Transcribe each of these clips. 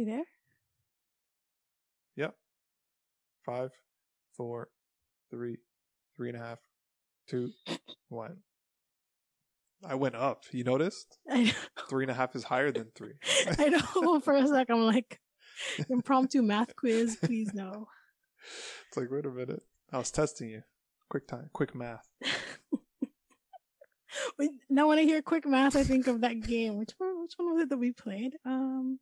You there? Yep. Five, four, three, three and a half, two, one. I went up. You noticed? I know. Three and a half is higher than three. I know. For a sec, I'm like, impromptu math quiz. Please no. It's like, wait a minute. I was testing you. Quick time, quick math. Now when I hear quick math, I think of that game. Which one? Which one was it that we played? Um,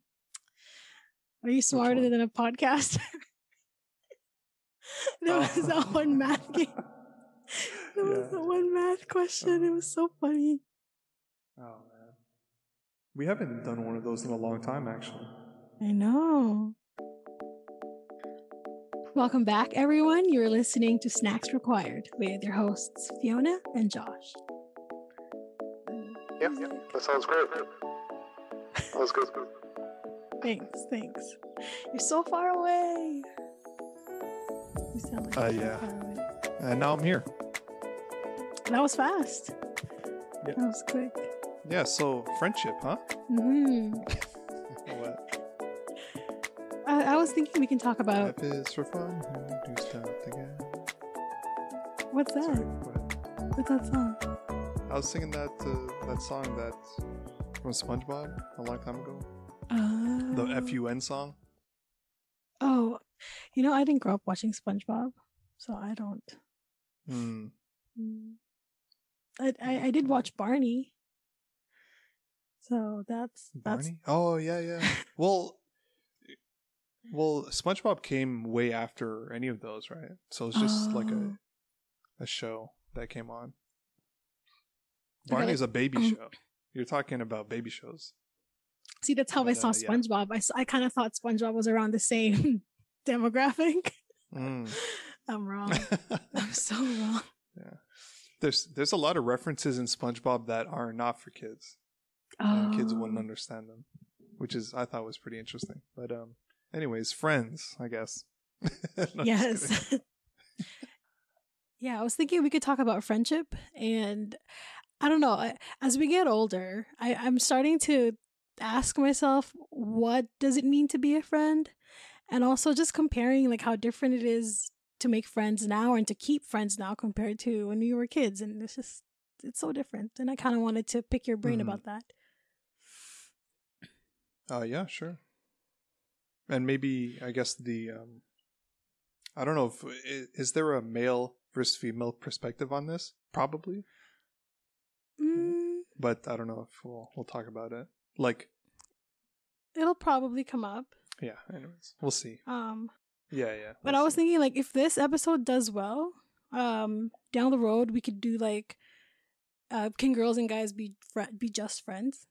are you smarter than a podcast? there was that Oh. one math game. There was Yeah. that one math question. It um, was so funny. Oh man, we haven't done one of those in a long time, actually. I know. Welcome back, everyone. You're listening to Snacks Required with your hosts, Fiona and Josh. Yep, yep, that sounds great. That was good. Thanks, thanks. You're so far away. You sound like Uh, yeah. far away. And now I'm here. That was fast. Yep. That was quick. Yeah. So friendship, huh? Mm-hmm. What? I, I was thinking we can talk about Life is for fun. Do stuff together. what's that? Sorry. What's that song? I was singing that uh, that song that from SpongeBob a long time ago. Uh, The FUN song. Oh, you know, I didn't grow up watching SpongeBob, so I don't. Hmm. Mm. I, I I did watch Barney. So that's that's Barney. Oh yeah, yeah. well, well, SpongeBob came way after any of those, right? So it's just like Oh. a a show that came on. Okay, Barney's a baby um, show. You're talking about baby shows. See that's how I saw uh, yeah. SpongeBob. I I kind of thought SpongeBob was around the same demographic. Mm. I'm wrong. I'm so wrong. Yeah. there's there's a lot of references in SpongeBob that are not for kids. and kids wouldn't Oh. understand them, which is I thought was pretty interesting. But um, anyways, friends, I guess. No, yes. yeah, I was thinking we could talk about friendship, and I don't know. As we get older, I, I'm starting to ask myself, what does it mean to be a friend, and also just comparing like how different it is to make friends now and to keep friends now compared to when we were kids, and it's just it's so different. And I kind of wanted to pick your brain Mhm. about that. Uh, yeah, sure. And maybe I guess the um, I don't know if i- is there a male versus female perspective on this? Probably, Mm, but I don't know if we'll we'll talk about it. Like, it'll probably come up. yeah. Anyways, we'll see. Um, Yeah, yeah. But we'll I was thinking like if this episode does well, um, down the road we could do like, uh, can girls and guys be fri be just friends?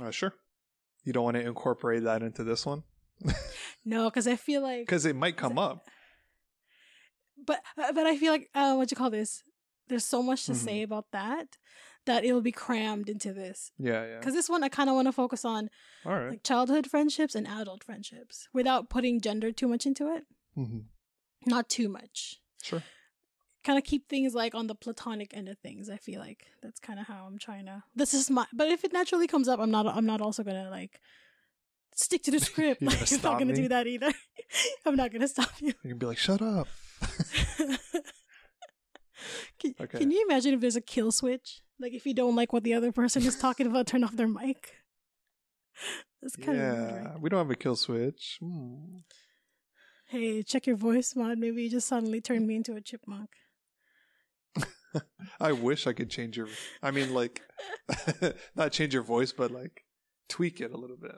Uh, sure. You don't want to incorporate that into this one No, because I feel like, because it might come up. but uh, but I feel like uh, what you call this? There's so much to Mhm. say about that that it'll be crammed into this. Yeah, yeah. Because this one I kind of want to focus on All right. like childhood friendships and adult friendships without putting gender too much into it. hmm Not too much. Sure. kind of keep things like on the platonic end of things. I feel like that's kind of how I'm trying to. This is my. But if it naturally comes up, I'm not. I'm not also gonna like stick to the script. You're like, I'm not gonna me? do that either. I'm not gonna stop you. You can be like, shut up. can, Okay. can you imagine if there's a kill switch? Like if you don't like what the other person is talking about, turn off their mic. That's kind yeah, of right? we don't have a kill switch. Hmm. Hey, check your voice mod. Maybe you just suddenly turned me into a chipmunk. I wish I could change your. I mean, like, not change your voice, but like tweak it a little bit,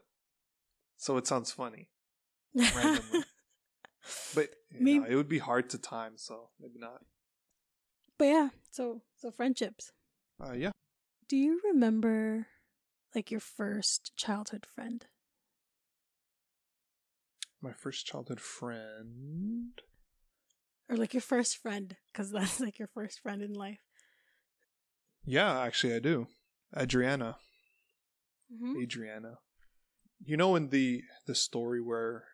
so it sounds funny. Randomly. But Maybe- know, it would be hard to time, so maybe not. but yeah, so so friendships. Uh, yeah, Do you remember like your first childhood friend? my first childhood friend. Or like your first friend cuz that's like your first friend in life. Yeah, actually, I do. Adriana. Mm-hmm. Adriana. You know, in the the story where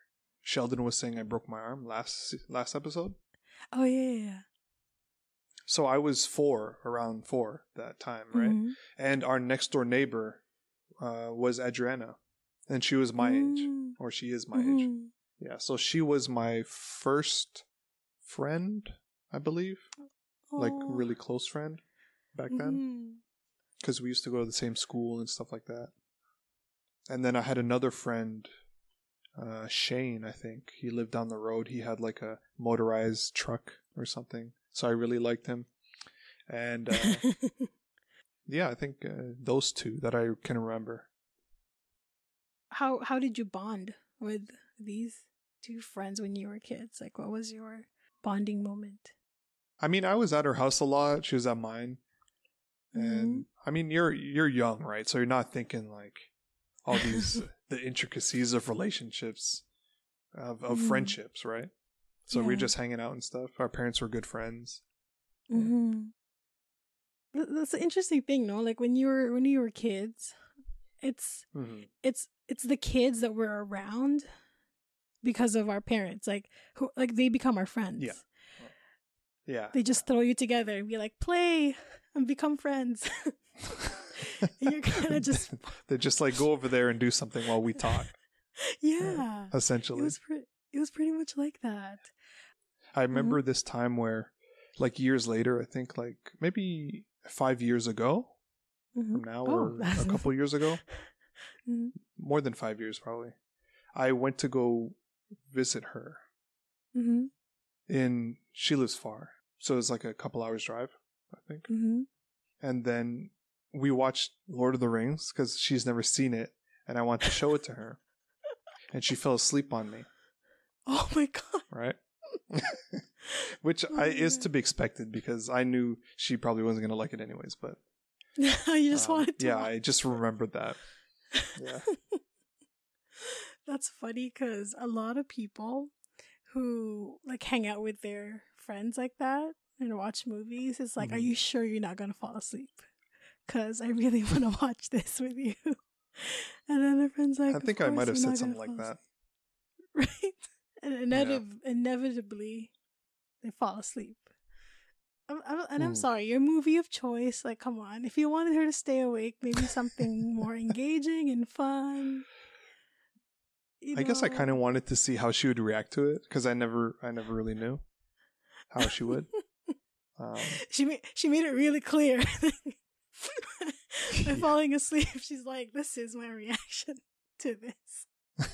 Sheldon was saying I broke my arm last last episode. Oh yeah, yeah. yeah. So I was four, around four that time, right? Mhm. And our next door neighbor uh, was Adriana, and she was my age, Mm. or she is my age. Mhm. Yeah, so she was my first friend, I believe, like really close friend back then, because we used to go to the same school and stuff like that. And then I had another friend, uh, Shane. I think he lived down the road. He had like a motorized truck or something, so I really liked him. And uh, yeah, I think uh, those two that I can remember. how how did you bond with these two friends when you were kids? Like, what was your bonding moment? I mean, I was at her house a lot. She was at mine, and I mean, you're you're young, right? So you're not thinking like all these the intricacies of relationships, of of Mhm. friendships, right? So we we're just hanging out and stuff. Our parents were good friends. Mm-hmm. That's an interesting thing, no? Like when you were when you were kids, it's hmm it's it's the kids that were around because of our parents. Like who like they become our friends. Yeah. Yeah. They just throw you together and be like, play and become friends. and you're kind of just they just like go over there and do something while we talk. yeah. It Essentially, was pre- it was pretty much like that. I remember this time where, like years later, I think like maybe five years ago Mhm. from now, Oh, or a couple years ago, Mhm. more than five years probably. I went to go visit her in she lives far, so it's like a couple hours drive, I think. Mhm. And then we watched Lord of the Rings because she's never seen it, and I wanted to show it to her, and she fell asleep on me. Oh my god. right? Which I, is to be expected because I knew she probably wasn't going to like it anyways. But you just um, wanted to yeah, watch. I just remembered that. Yeah, That's funny because a lot of people who like hang out with their friends like that and watch movies, is like, are Mhm. you sure you're not gonna fall asleep? Because I really want to watch this with you. And then their friend's like, I think I might have said something like that. right? And inevitably, inevitably, they fall asleep. I'm, I'm, and I'm Hmm. sorry, your movie of choice. Like, come on, if you wanted her to stay awake, maybe something more engaging and fun. you I guess I kind of wanted to see how she would react to it because I never, I never really knew how she would. Um, she made she made it really clear. By falling asleep, she's like, "This is my reaction to this."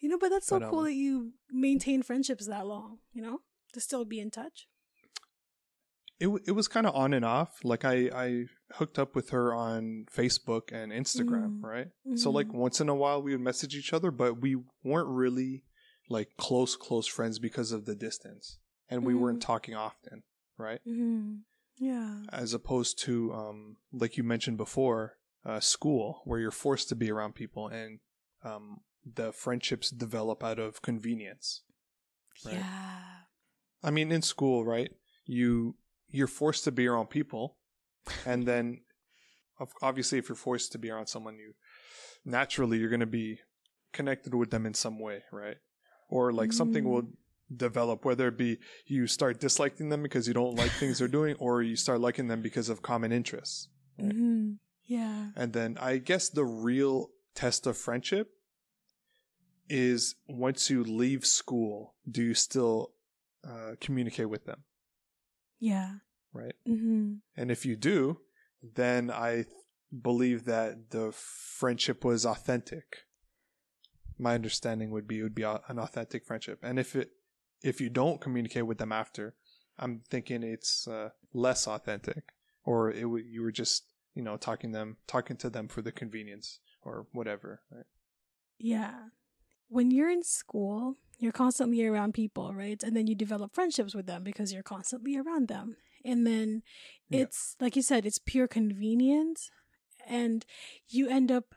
You know, but that's so But, cool um, that you maintain friendships that long. You know, to still be in touch. it it was kind of on and off. Like I I hooked up with her on Facebook and Instagram, Mm. right? So like Mhm. once in a while we would message each other, but we weren't really like close close friends because of the distance, and we weren't Mm. talking often, right? hmm Yeah. As opposed to um like you mentioned before, uh, school where you're forced to be around people and um the friendships develop out of convenience. Right. Yeah. I mean, in school, right? You you're forced to be around people, and then obviously, if you're forced to be around someone, you naturally you're going to be connected with them in some way, right? Or like something Mm. will develop, whether it be you start disliking them because you don't like things they're doing, or you start liking them because of common interests. Right. hmm Yeah. And then I guess the real test of friendship is once you leave school, do you still uh, communicate with them, Yeah. right? hmm And if you do, then I believe that the friendship was authentic. My understanding would be it would be a- an authentic friendship. And if it if you don't communicate with them after, I'm thinking it's uh, less authentic, or it w- you were just you know talking them talking to them for the convenience or whatever. Right? Yeah. When you're in school, you're constantly around people, right? And then you develop friendships with them because you're constantly around them. And then Yeah. it's like you said, it's pure convenience. And you end up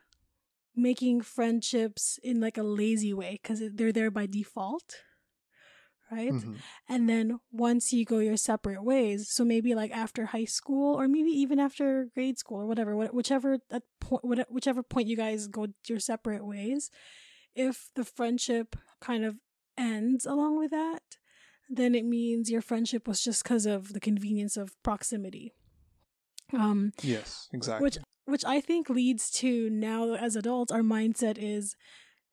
making friendships in like a lazy way because they're there by default, right? Mhm. And then once you go your separate ways, so maybe like after high school or maybe even after grade school or whatever, wh- whichever at point, whichever point you guys go your separate ways, if the friendship kind of ends along with that, then it means your friendship was just because of the convenience of proximity. Um, Yes, exactly. which which I think leads to now as adults, our mindset is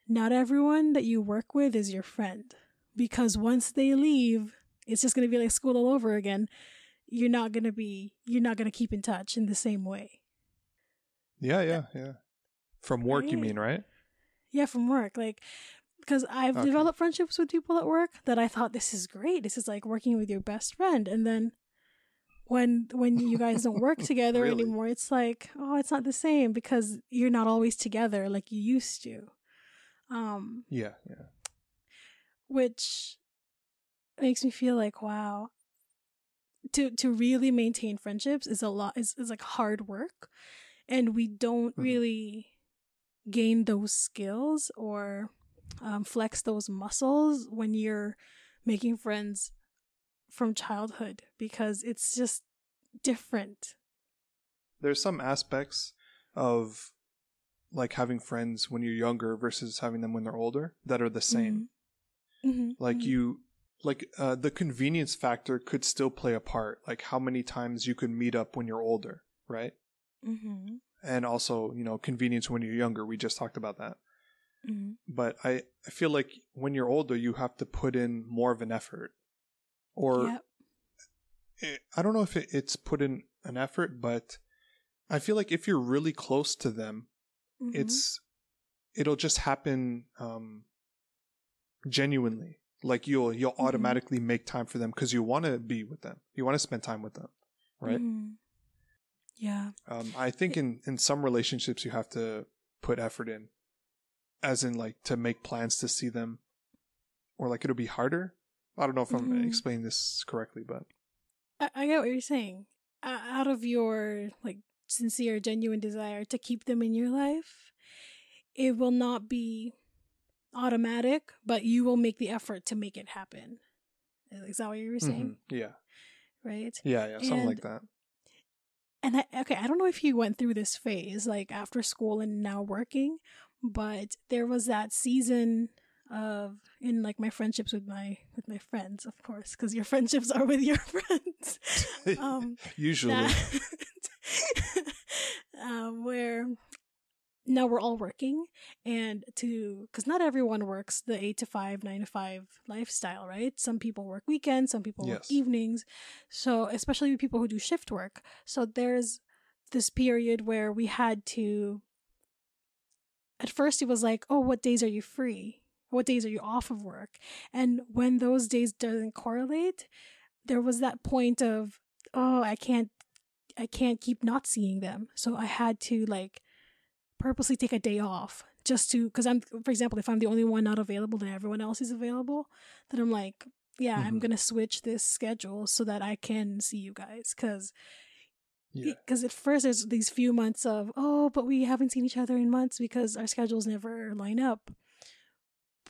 not everyone that you work with is your friend because once they leave, it's just going to be like school all over again. You're not going to be you're not going to keep in touch in the same way. yeah, yeah, yeah. From work, you mean, right? Yeah, from work. Like, because I've Okay. developed friendships with people at work that I thought this is great. This is like working with your best friend, and then when when you guys don't work together Really? anymore, it's like, oh, it's not the same because you're not always together like you used to. Um, Yeah, yeah. which makes me feel like, wow. To to really maintain friendships is a lot is, is like hard work, and we don't Mhm. really gain those skills or um, flex those muscles when you're making friends from childhood because it's just different. There's some aspects of like having friends when you're younger versus having them when they're older that are the same. hmm Like you like uh, the convenience factor could still play a part. Like how many times you can meet up when you're older, right? And also, you know, convenience when you're younger. We just talked about that. hmm But I I feel like when you're older, you have to put in more of an effort. Or Yep. it, I don't know if it, it's put in an effort, but I feel like if you're really close to them, Mhm. it's it'll just happen um genuinely. Like you'll you'll Mhm. automatically make time for them because you want to be with them. You want to spend time with them, right? Yeah. Um, I think in in some relationships you have to put effort in, as in like to make plans to see them, or like it'll be harder. I don't know if I'm Mhm. explaining this correctly, but I, I get what you're saying. Uh, out of your like sincere, genuine desire to keep them in your life, it will not be automatic, but you will make the effort to make it happen. Is that what you were saying? Mhm. yeah, Right? yeah, yeah, something like that. And I, okay, I don't know if you went through this phase like after school and now working, but there was that season of in like my friendships with my with my friends, of course, because your friendships are with your friends. um, Usually, that um, where now we're all working and to because not everyone works the eight to five nine to five lifestyle right? Some people work weekends some people work evenings. So especially people who do shift work. So there's this period where we had to at first it was like oh what days are you free? What days are you off of work? And when those days doesn't correlate there was that point of oh i can't i can't keep not seeing them. So i had to like purposely take a day off just to because i'm for example if i'm the only one not available then everyone else is available then i'm like yeah i'm Mhm. gonna switch this schedule so that i can see you guys. Because yeah, because at first there's these few months of oh but we haven't seen each other in months because our schedules never line up.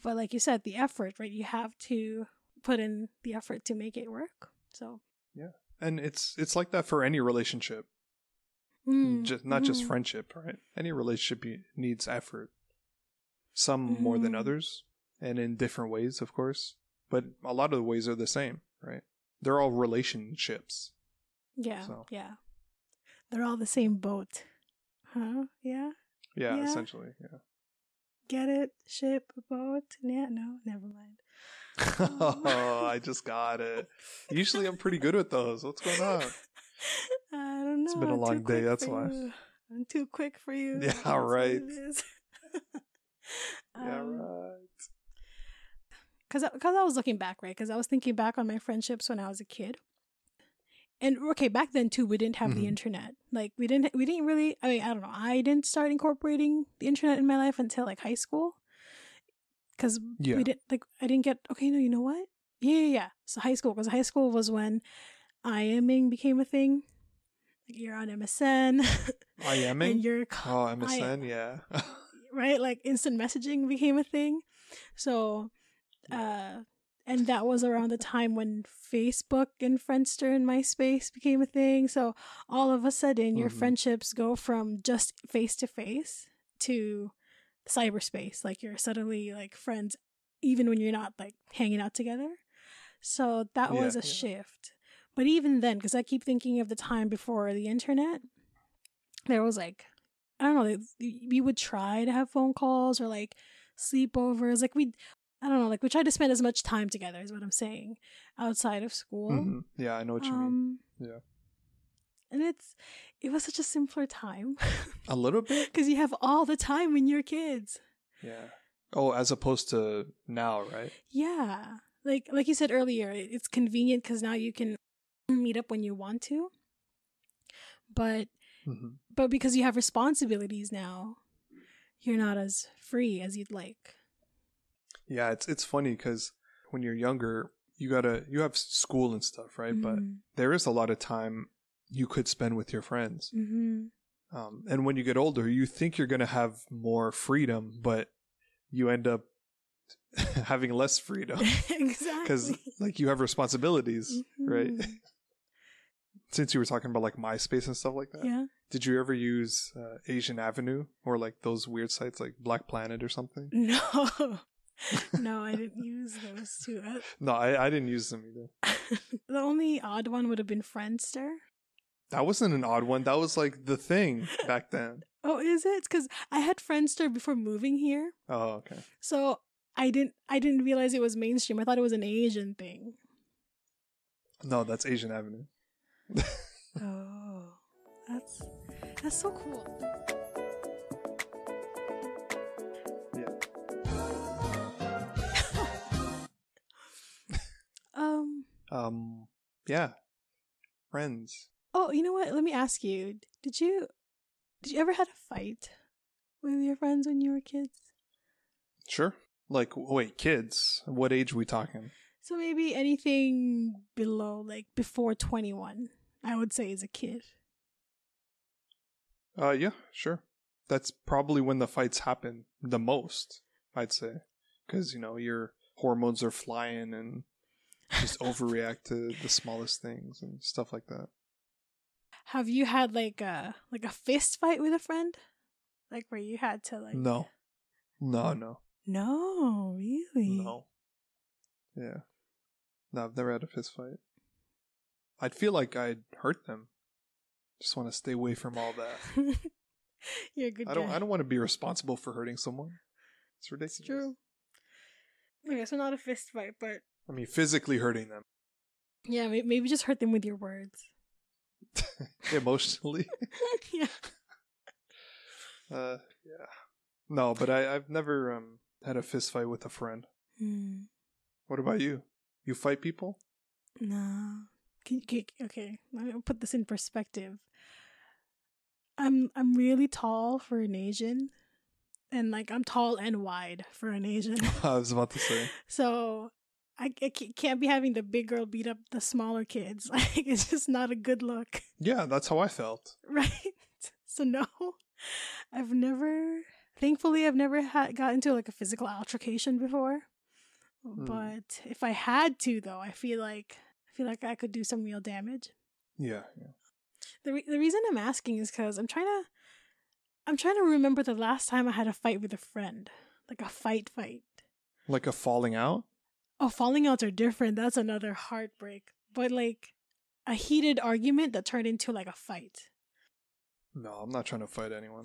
But like you said the effort right? You have to put in the effort to make it work so. Yeah, and it's it's like that for any relationship, mm, just not just mhm. friendship, right? Any relationship needs effort. Some more than Mhm. others, and in different ways, of course. But a lot of the ways are the same, right? They're all relationships. yeah so. yeah they're all the same boat huh yeah Yeah, Yeah. essentially. Yeah. get it ship boat yeah no never mind oh, I just got it. Usually, I'm pretty good with those. What's going on? I don't know. It's been a I'm long day, that's why. you. I'm too quick for you. Yeah, right. is. yeah, Um, right. because because I was looking back, right? Because I was thinking back on my friendships when I was a kid, and okay, back then too, we didn't have Mhm. the internet. Like we didn't we didn't really. I mean, I don't know. I didn't start incorporating the internet in my life until like high school, because Yeah. we didn't like I didn't get. Okay, no, you know what? Yeah, yeah, yeah. So high school, because high school was when IMing became a thing. Like you're on MSN, IMing? and you're Oh, MSN, yeah. right? Like instant messaging became a thing. So, uh, and that was around the time when Facebook and Friendster and MySpace became a thing. So all of a sudden, your Mhm. friendships go from just face to face to cyberspace. Like you're suddenly like friends, even when you're not like hanging out together. So that Yeah, was a yeah. shift. But even then, because I keep thinking of the time before the internet, there was like, I don't know, we would try to have phone calls or like sleepovers. Like we, I don't know, like we tried to spend as much time together, is what I'm saying, outside of school. Mhm. Yeah, I know what you mean. Um, Yeah. And it's, it was such a simpler time A little bit. because you have all the time when you're kids. Yeah. Oh, as opposed to now, right? Yeah. Like like you said earlier, it's convenient because now you can meet up when you want to. But hmm but because you have responsibilities now, you're not as free as you'd like. Yeah, it's it's funny because when you're younger, you gotta you have school and stuff, right? But there is a lot of time you could spend with your friends. hmm Um, and when you get older, you think you're gonna have more freedom, but you end up having less freedom exactly. because like you have responsibilities, right? Since you were talking about like MySpace and stuff like that, Yeah. did you ever use uh, Asian Avenue or like those weird sites like Black Planet or something? No. no, I didn't use those two. Uh, No, I, I didn't use them either. the only odd one would have been Friendster. That wasn't an odd one. That was like the thing back then. Oh, is it? Because I had Friendster before moving here. Oh, okay. So I didn't I didn't realize it was mainstream. I thought it was an Asian thing. No, that's Asian Avenue. Oh. That's that's so cool. Yeah. um Um, yeah, friends. oh, you know what? Let me ask you. Did you did you ever had a fight with your friends when you were kids? Sure. Like, wait, kids. What age we talking? So maybe anything below like before 21, I would say is a kid. Uh, yeah, sure. That's probably when the fights happen the most. I'd say, because you know your hormones are flying and just overreact to the smallest things and stuff like that. Have you had like a like a fist fight with a friend? Like where you had to like No, no, no, No, really? no. Yeah, no. I've never had a fist fight. I'd feel like I'd hurt them. Just want to stay away from all that. You're a good I don't. guy. I don't want to be responsible for hurting someone. It's ridiculous. It's true. Okay, so not a fist fight, but I mean, physically hurting them, yeah, maybe just hurt them with your words. emotionally. yeah. Uh, yeah. No, but I, I've never um had a fist fight with a friend. Hmm. What about you? You fight people? No. Can, can, okay, me put this in perspective. I'm I'm really tall for an Asian, and like I'm tall and wide for an Asian. I was about to say. So I, I can't be having the big girl beat up the smaller kids. Like it's just not a good look, Yeah, that's how I felt. right? So no, I've never. Thankfully, I've never had got into like a physical altercation before. Hmm. But if I had to, though, I feel like I feel like I could do some real damage. Yeah, yeah. The re- the reason I'm asking is because I'm trying to I'm trying to remember the last time I had a fight with a friend, like a fight fight. Like a falling out? Oh, falling outs are different. That's another heartbreak. But like a heated argument that turned into like a fight. No, I'm not trying to fight anyone.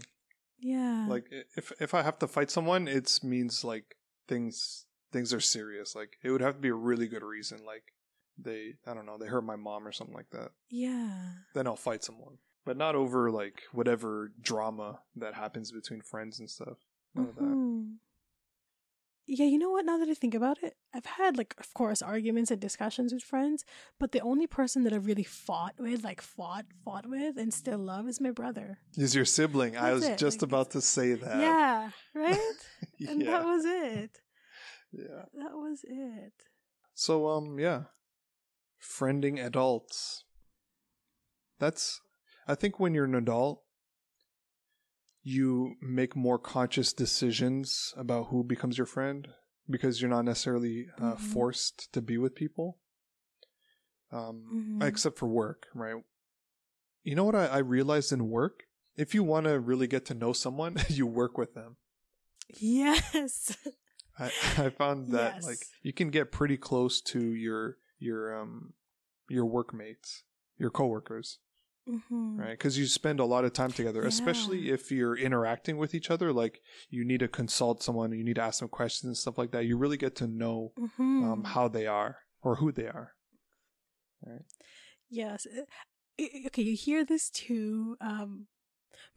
Yeah. Like if if I have to fight someone, it means like things things are serious. Like it would have to be a really good reason. Like they I don't know, they hurt my mom or something like that. yeah. Then I'll fight someone. But not over like whatever drama that happens between friends and stuff. None of that. Mm-hmm. Yeah, you know what? Now that I think about it, I've had like, of course, arguments and discussions with friends, but the only person that I've really fought with, like fought, fought with, and still love is my brother. Is your sibling? I was it, just like, about to say that. yeah, right. and yeah. that was it. Yeah. That was it. So um yeah. Friending adults. That's I think when you're an adult you make more conscious decisions about who becomes your friend because you're not necessarily uh, Mhm. forced to be with people. Um Mhm. except for work, right? You know what I, I realized in work? If you want to really get to know someone, you work with them. Yes. I, I found that Yes. like you can get pretty close to your your um your workmates, your coworkers, Mm-hmm. right? Because you spend a lot of time together, especially if you're interacting with each other. Like you need to consult someone, you need to ask them questions and stuff like that. You really get to know Mm-hmm. um, how they are or who they are. Right. Yes. Uh, Okay, you hear this too, um,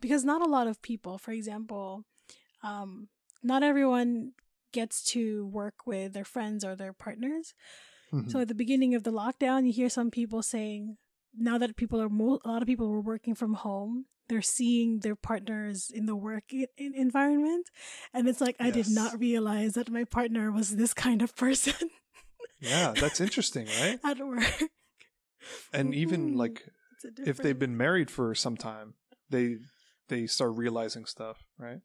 because not a lot of people, for example, um, not everyone gets to work with their friends or their partners. Mhm. So at the beginning of the lockdown, you hear some people saying, now that people are mo- a lot of people were working from home, they're seeing their partners in the work I- in- environment, and it's like I did not realize that my partner was this kind of person yeah, that's interesting, right? at work. And even Mhm. like if they've been married for some time, they they start realizing stuff, right?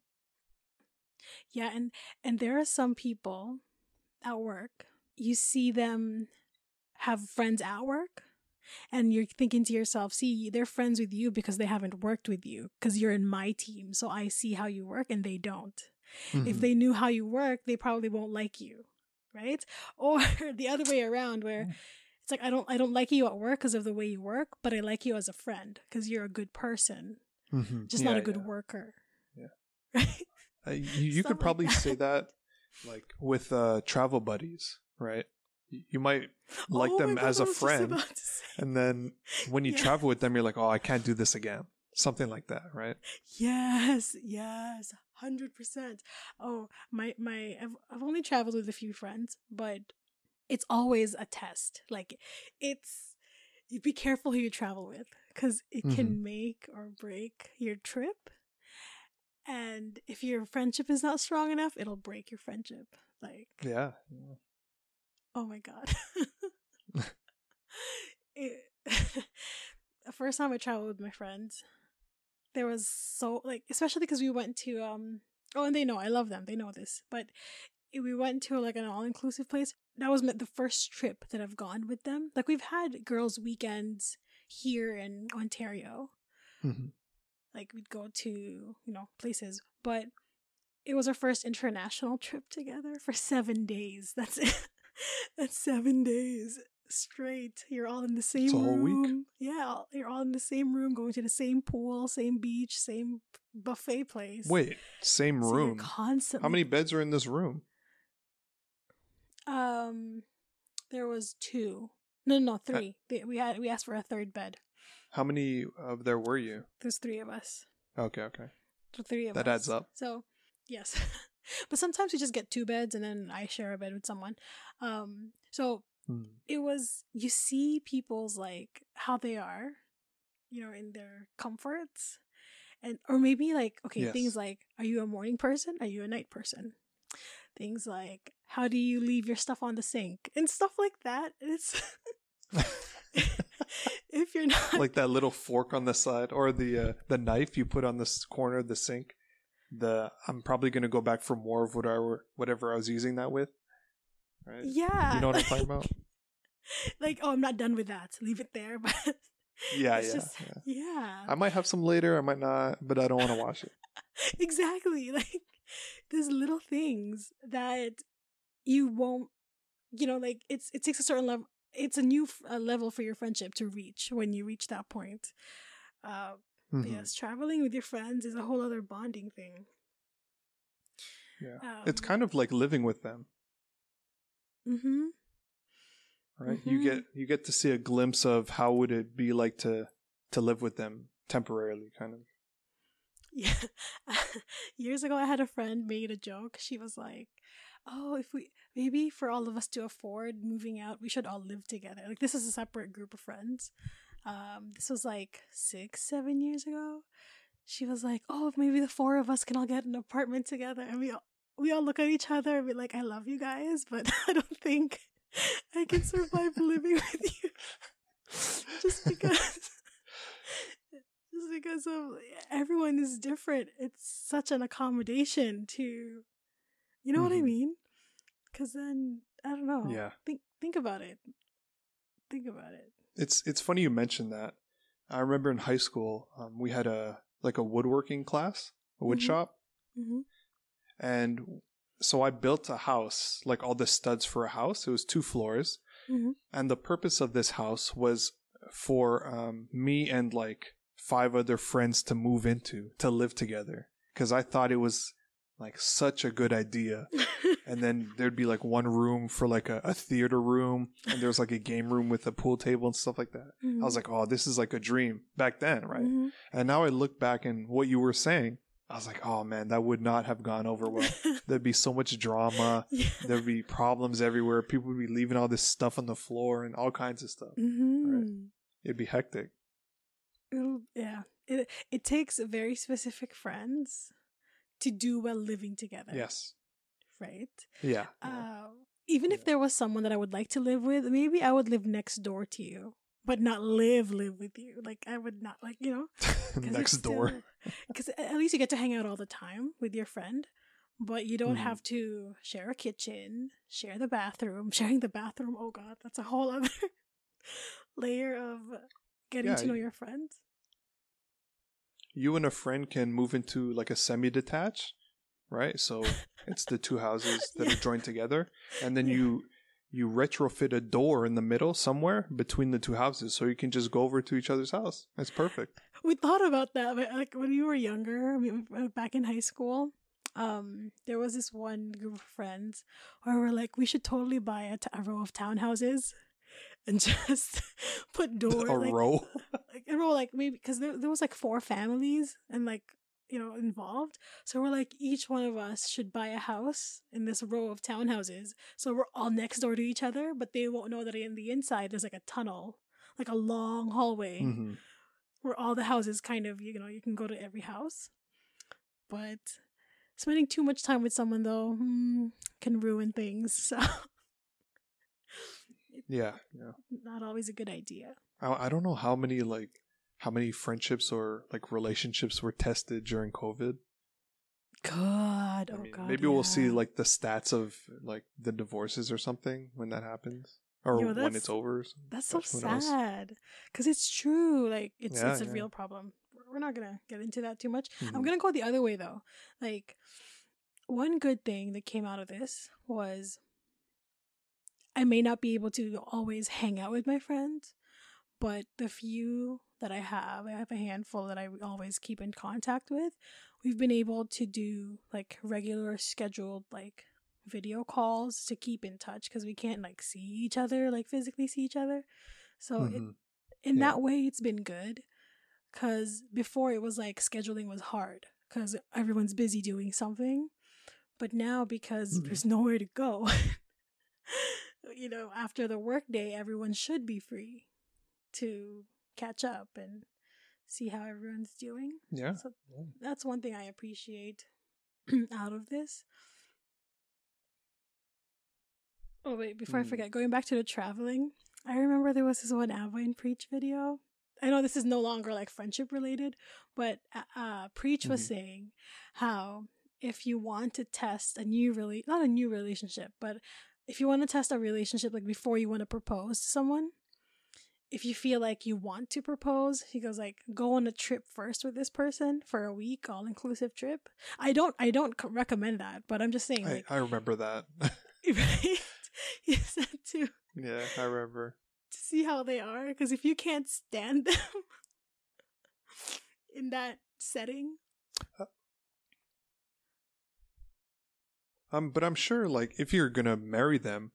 Yeah, and and there are some people at work. You see them have friends at work, and you're thinking to yourself, "See, they're friends with you because they haven't worked with you because you're in my team, so I see how you work, and they don't. If Mhm. they knew how you work, they probably won't like you, right? Or the other way around, where Mm. it's like I don't I don't like you at work because of the way you work, but I like you as a friend because you're a good person, Mhm. just Yeah, not a good yeah. worker. Yeah. Right? Uh, you you could probably that. say that like with uh travel buddies, right? You might like Oh them as a friend, about to say. and then when you Yeah. travel with them, you're like, oh, I can't do this again. Something like that, right? Yes, yes, hundred percent. Oh, my my, I've I've only traveled with a few friends, but it's always a test. Like, it's you be careful who you travel with because it Mm-hmm. can make or break your trip. And if your friendship is not strong enough, it'll break your friendship. Like, Yeah. yeah. Oh my god. it, the first time I traveled with my friends, there was so like especially because we went to um oh and they know I love them they know this but we went to like an all inclusive place that was the first trip that I've gone with them like we've had girls weekends here in Ontario Mhm. Like we'd go to you know places. But it was our first international trip together for seven days. That's it. That's seven days straight. You're all in the same a whole week? room. Yeah you're all in the same room going to the same pool same beach same buffet place. Wait, same So room. constantly How many beds are in this room? um there was two. No no no three. We had we asked for a third bed How many of there were you? there's three of us Okay, okay. The three of That us. adds up. So, yes. but sometimes we just get two beds and then I share a bed with someone. Um, so Hmm. it was you see people's like how they are, you know, in their comforts. And or maybe like okay, Yes. things like are you a morning person? Are you a night person? Things like how do you leave your stuff on the sink? And stuff like that. It's if you're not like that little fork on the side or the uh, the knife you put on this corner of the sink. The I'm probably gonna go back for more of whatever whatever I was using that with. Right? Yeah. You know what I'm talking about? like, oh, I'm not done with that. Leave it there. But Yeah, yeah, just- yeah. yeah, I might have some later, I might not, but I don't want to wash it. exactly. Like, there's little things that you won't, you know, like it's it takes a certain level. It's a new f- uh, level for your friendship to reach when you reach that point. Uh, Mhm. Yes, traveling with your friends is a whole other bonding thing. Yeah. Um, It's kind of like living with them, Mm-hmm. right? You Mhm. get you get to see a glimpse of how would it be like to to live with them temporarily, kind of. Yeah. Years ago, I had a friend made a joke. She was like, "Oh, if we maybe for all of us to afford moving out, we should all live together. Like this is a separate group of friends." Um, this was like six, seven years ago. She was like, "Oh, maybe the four of us can all get an apartment together." And we all we all look at each other and be like, "I love you guys, but I don't think I can survive living with you." Just because just because of everyone is different it's such an accommodation to you know what i Mhm. mean because then i don't know Yeah. think think about it think about it It's it's funny you mentioned that. I remember in high school, um, we had a like a woodworking class, a wood Mhm. shop, mm-hmm. and so I built a house, like all the studs for a house. It was two floors, Mhm. and the purpose of this house was for um, me and like five other friends to move into to live together because I thought it was like such a good idea. And then there'd be like one room for like a, a theater room, and there's like a game room with a pool table and stuff like that. I was like, oh, this is like a dream back then, right? Mhm. And now I look back and what you were saying, I was like, oh man, that would not have gone over well. There'd be so much drama. yeah. There'd be problems everywhere. People would be leaving all this stuff on the floor and all kinds of stuff. Mhm. It'd be hectic. It'll, yeah. It it takes very specific friends to do well living together. Yes. Right. Yeah. Uh, even Yeah. if there was someone that I would like to live with, maybe I would live next door to you, but not live live with you. Like I would not like you know Next door. Because at least you get to hang out all the time with your friend, but you don't Mhm. have to share a kitchen, share the bathroom. Sharing the bathroom, oh god, that's a whole other layer of getting Yeah, to know your friends. You and a friend can move into like a semi detached, right? So it's the two houses that Yeah. are joined together. And then Yeah. you you retrofit a door in the middle somewhere between the two houses so you can just go over to each other's house. It's perfect. We thought about that, but like when we were younger, I mean, uh, back in high school, um, there was this one group of friends where we're like, we should totally buy a, t- a row of townhouses and just put doors in a like, row. Row, like maybe because there there was like four families and like you know involved. So we're like, each one of us should buy a house in this row of townhouses, so we're all next door to each other, but they won't know that in the inside there's like a tunnel, like a long hallway hmm where all the houses kind of you know you can go to every house but spending too much time with someone though hmm, can ruin things so Yeah. Yeah. not always a good idea I, I don't know how many like how many friendships or like relationships were tested during COVID. god I oh mean, god maybe we'll see like the stats of like the divorces or something when that happens, or Yo, when it's over. that's so But who knows? sad because it's true like it's Yeah, it's a yeah. real problem we're not gonna get into that too much i'm Mhm. gonna go the other way though like one good thing that came out of this was i may not be able to always hang out with my friends but the few that i have i have a handful that i always keep in contact with we've been able to do like regular scheduled like video calls to keep in touch because we can't like see each other like physically see each other so it, Mhm. in Yeah. that way it's been good because before it was like scheduling was hard because everyone's busy doing something but now because Mhm. there's nowhere to go you know after the workday everyone should be free to catch up and see how everyone's doing Yeah. so Yeah. that's one thing i appreciate out of this oh wait before i Hmm. forget going back to the traveling i remember there was this one Aba and Preach video i know this is no longer like friendship related but uh, uh preach was Mhm. saying how if you want to test a new really not a new relationship but if you want to test a relationship like before you want to propose to someone if you feel like you want to propose he goes like go on a trip first with this person for a week all inclusive trip i don't i don't co- recommend that but i'm just saying I, like I remember that. right he said to yeah, I remember. to see how they are because if you can't stand them in that setting Um, but I'm sure, like, if you're gonna marry them,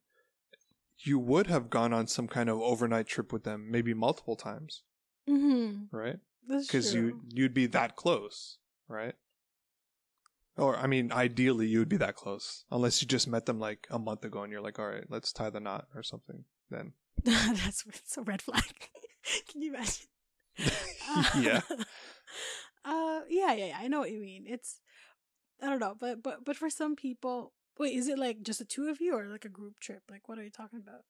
you would have gone on some kind of overnight trip with them, maybe multiple times, mm-hmm. right? Because you you'd be that close, right? Or I mean, ideally, you would be that close, unless you just met them like a month ago, and you're like, all right, let's tie the knot or something. Then, that's it's a red flag can you imagine yeah, uh yeah, yeah yeah i know what you mean it's i don't know but but but for some people wait is it like just the two of you or like a group trip like what are you talking about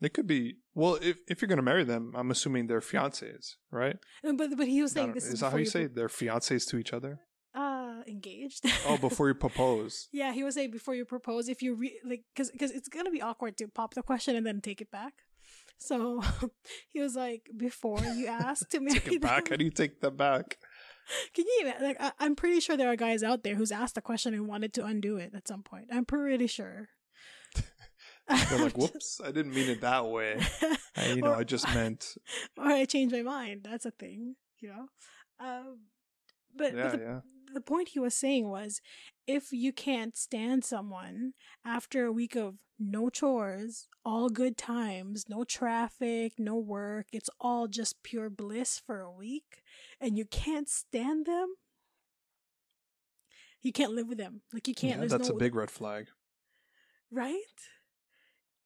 it could be. Well, if if you're gonna marry them, I'm assuming they're fiancés, right? But but he was saying this is, is that how you say pro- they're fiancés to each other? uh engaged Oh, before you propose. yeah he was saying before you propose if you re- like because because it's gonna be awkward to pop the question and then take it back so he was like before you ask to marry Take it back. How do you take that back? Can you like? I, I'm pretty sure there are guys out there who's asked the question and wanted to undo it at some point. I'm pretty sure. They're like, "Whoops, I didn't mean it that way. I, you know, Or- I just meant." or I changed my mind. That's a thing, you know. Um, but, but Yeah, the, yeah. The point he was saying was, if you can't stand someone after a week of no chores, all good times, no traffic, no work, it's all just pure bliss for a week, and you can't stand them, you can't live with them. Like you can't. Yeah, that's no, a big red flag. right.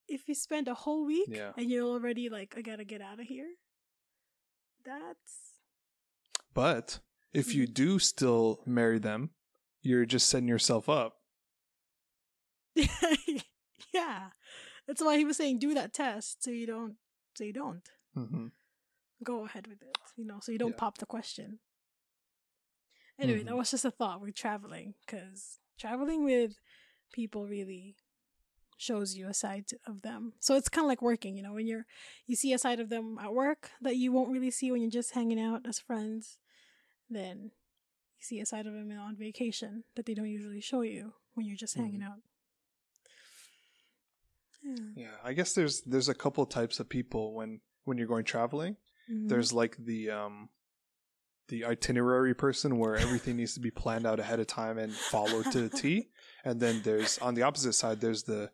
If you spend a whole week Yeah. and you're already like, I gotta get out of here. That's But if you do still marry them, you're just setting yourself up. yeah. That's why he was saying do that test so you don't so you don't hmm go ahead with it. You know, so you don't Yeah. pop the question. Anyway, that Mhm. was just a thought with traveling because traveling with people really shows you a side of them. So it's kind of like working, you know, when you're you see a side of them at work that you won't really see when you're just hanging out as friends, then you see a side of them on vacation that they don't usually show you when you're just hanging out. Yeah. Yeah, I guess there's there's a couple types of people when when you're going traveling. Mhm. There's like the um the itinerary person where everything needs to be planned out ahead of time and followed to the T. And then there's on the opposite side there's the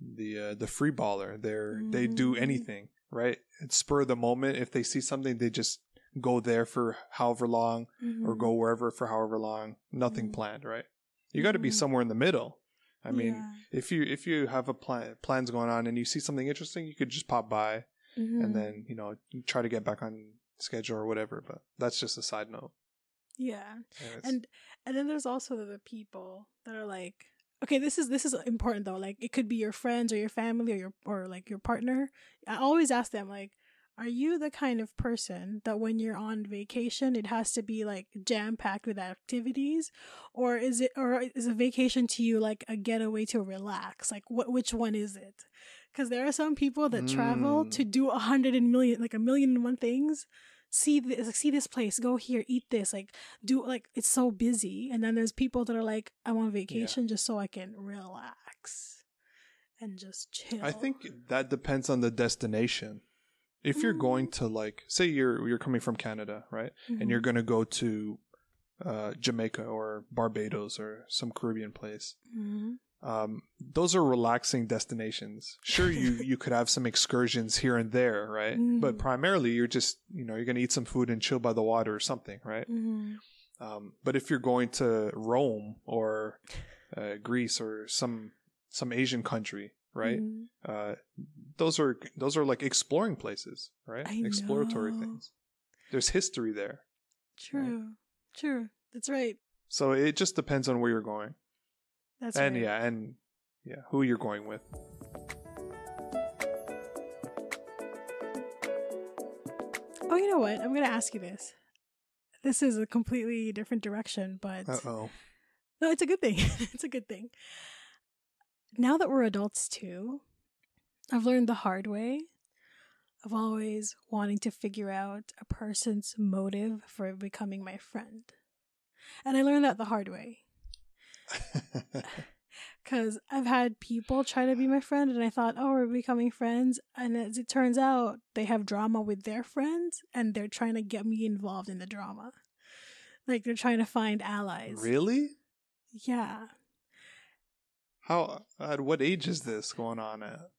the uh, the free baller. They're they do Mhm. anything, right? It's spur of the moment. If they see something, they just go there for however long or Mhm. go wherever for however long. Nothing Mhm. planned, right? You got to be Mhm. somewhere in the middle. I mean, Yeah. if you if you have a plan plans going on and you see something interesting, you could just pop by and then you know try to get back on schedule or whatever. But that's just a side note. yeah. It's- and and then there's also the people that are like okay this is this is important though like it could be your friends or your family or your or like your partner i always ask them like are you the kind of person that when you're on vacation it has to be like jam packed with activities? Or is it or is a vacation to you like a getaway to relax? Like what which one is it? Because there are some people that travel Mm. to do a hundred and million like a million and one things. See this like, see this place go here eat this like do like it's so busy. And then there's people that are like i'm on vacation just so i can relax and just chill. I think that depends on the destination. If you're going to like, say you're you're coming from Canada, right, and you're going to go to uh, Jamaica or Barbados or some Caribbean place, Mhm. um, those are relaxing destinations. Sure, you you could have some excursions here and there, right? But Mhm. primarily, you're just you know you're gonna eat some food and chill by the water or something, right? Mhm. Um, but if you're going to Rome or uh, Greece or some some Asian country, right? Mhm. Uh, those are those are like exploring places, right? I Exploratory know. things. There's history there, true true that's right so it just depends on where you're going, that's and right yeah, and yeah, who you're going with. oh you know what i'm gonna ask you this this is a completely different direction but Uh oh. No, it's a good thing. it's a good thing. Now that we're adults too, I've learned the hard way of always wanting to figure out a person's motive for becoming my friend. And I learned that the hard way because I've had people try to be my friend and I thought, oh, we're becoming friends. And as it turns out, they have drama with their friends and they're trying to get me involved in the drama. Like they're trying to find allies. really? Yeah. How? At what age is this going on at?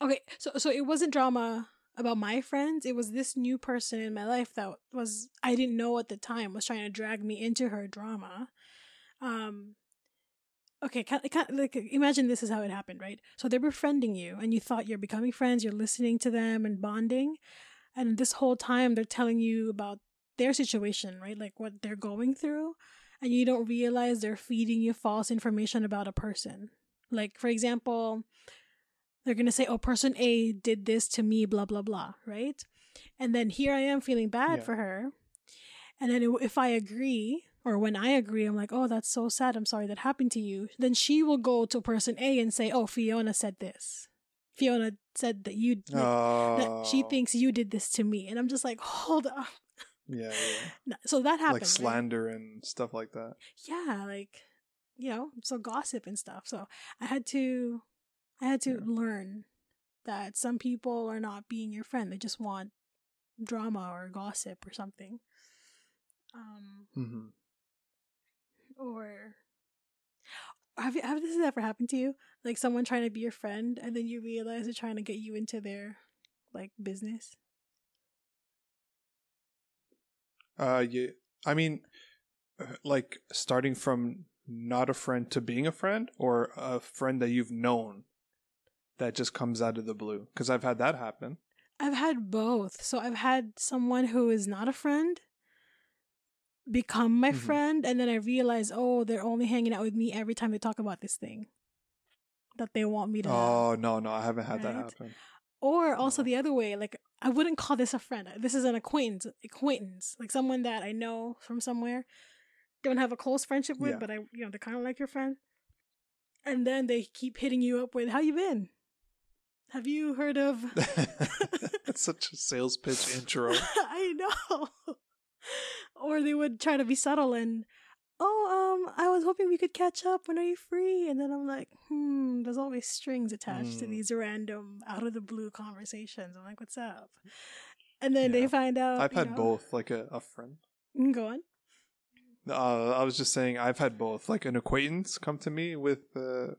Okay, so so it wasn't drama about my friends. It was this new person in my life that was I didn't know at the time was trying to drag me into her drama. Um Okay, kind kind like imagine this is how it happened, right? So they're befriending you and you thought you're becoming friends, you're listening to them and bonding. And this whole time they're telling you about their situation, right? Like what they're going through. And you don't realize they're feeding you false information about a person. Like, for example, they're going to say, oh, person A did this to me, blah, blah, blah, right? And then here I am feeling bad Yeah. for her. And then if I agree, or when I agree, I'm like, oh, that's so sad. I'm sorry that happened to you. Then she will go to person A and say, oh, Fiona said this. Fiona said that you, like, that she Oh, thinks you did this to me. And I'm just like, hold up. Yeah, yeah. So that happened. like right? slander and stuff like that. yeah like you know so gossip and stuff so i had to I had to Yeah. learn that some people are not being your friend. They just want drama or gossip or something. Um, hmm or have you have this ever happened to you? Like someone trying to be your friend and then you realize they're trying to get you into their like business. Uh, yeah. I mean, uh, like starting from not a friend to being a friend, or a friend that you've known that just comes out of the blue. Because I've had that happen. I've had both. So I've had someone who is not a friend become my Mhm. friend and then I realize, oh, they're only hanging out with me every time they talk about this thing that they want me to have. Oh no, no, I haven't had that Right? happen. Or also No. the other way, like I wouldn't call this a friend. This is an acquaintance, acquaintance, like someone that I know from somewhere. Don't have a close friendship with, Yeah. but I, you know, they're kind of like your friend. And then they keep hitting you up with, "How you been? Have you heard of?" That's such a sales pitch intro. I know. or they would try to be subtle and, "Oh, um, I was hoping we could catch up. When are you free?" And then I'm like, "Hmm." There's always strings attached to Mm. these random, out of the blue conversations. I'm like, "What's up?" And then Yeah. they find out. I've had know- both, like a, a friend. Mm, Go on. Uh, I was just saying I've had both, like an acquaintance come to me with uh,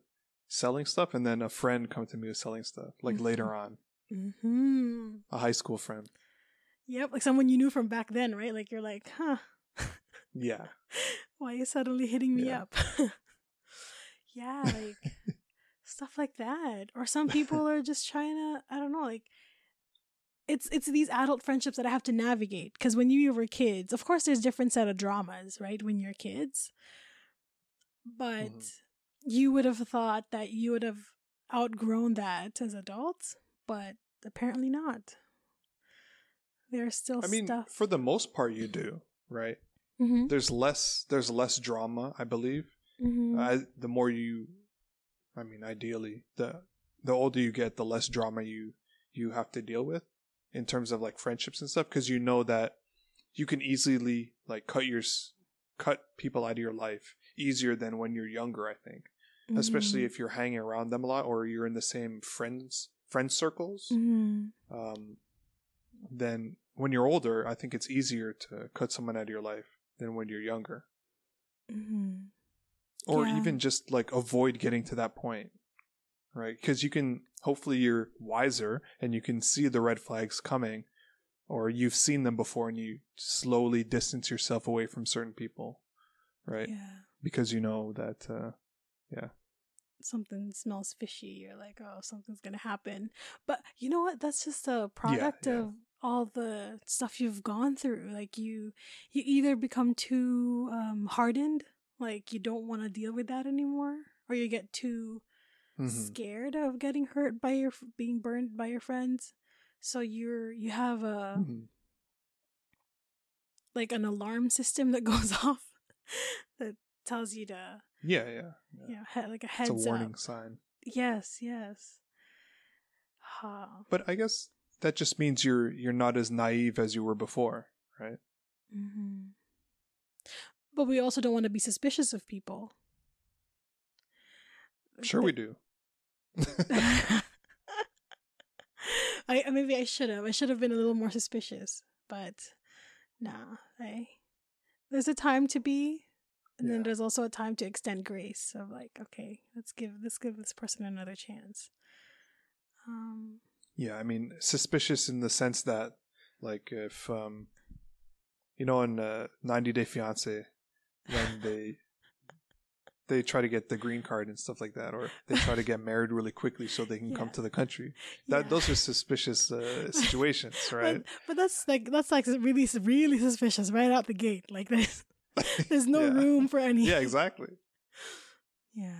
selling stuff, and then a friend come to me with selling stuff, like Mhm. later on, Hmm. a high school friend. Yep, like someone you knew from back then, right? Like you're like, huh. Yeah, Why are you suddenly hitting me Yeah. up? yeah, like stuff like that. Or some people are just trying to I don't know, like it's it's these adult friendships that I have to navigate because when you were kids, of course there's different set of dramas, right? When you're kids. But Mhm. You would have thought that you would have outgrown that as adults, but apparently not. There's still I mean, stuff. for the most part, you do, right? Mhm, There's less, there's less drama, I believe. mhm. I, the more you, I mean, ideally, the the older you get, the less drama you you have to deal with in terms of like friendships and stuff, because you know that you can easily like cut your cut people out of your life easier than when you're younger. I think, especially Mhm. if you're hanging around them a lot or you're in the same friends friend circles. Mhm. Um, then when you're older, I think it's easier to cut someone out of your life than when you're younger Mhm. or Yeah. even just like avoid getting to that point right because you can hopefully you're wiser and you can see the red flags coming or you've seen them before and you slowly distance yourself away from certain people right Yeah. because you know that uh Something smells fishy. You're like, oh, something's gonna happen. But you know what? That's just a product yeah. of all the stuff you've gone through. Like you, you either become too um, hardened, like you don't want to deal with that anymore, or you get too mhm. scared of getting hurt by your being burned by your friends. So you're you have a Mhm. like an alarm system that goes off tells you to yeah yeah, yeah. you know he- like a it's heads a warning up. sign Yes, yes. Huh. but i guess that just means you're you're not as naive as you were before right hmm But we also don't want to be suspicious of people. sure we do I maybe I should have. I should have been a little more suspicious, but nah. I there's a time to be, and then there's also a time to extend grace. Of like, okay, let's give let's give this person another chance. Um. Yeah, I mean, suspicious in the sense that, like, if um, you know, in uh, 90 Day Fiance, when they they try to get the green card and stuff like that, or they try to get married really quickly so they can come to the country. That yeah. those are suspicious uh, situations, right? But, but that's like that's like really really suspicious right out the gate. Like there's there's no Yeah. room for any. Yeah, exactly. Yeah.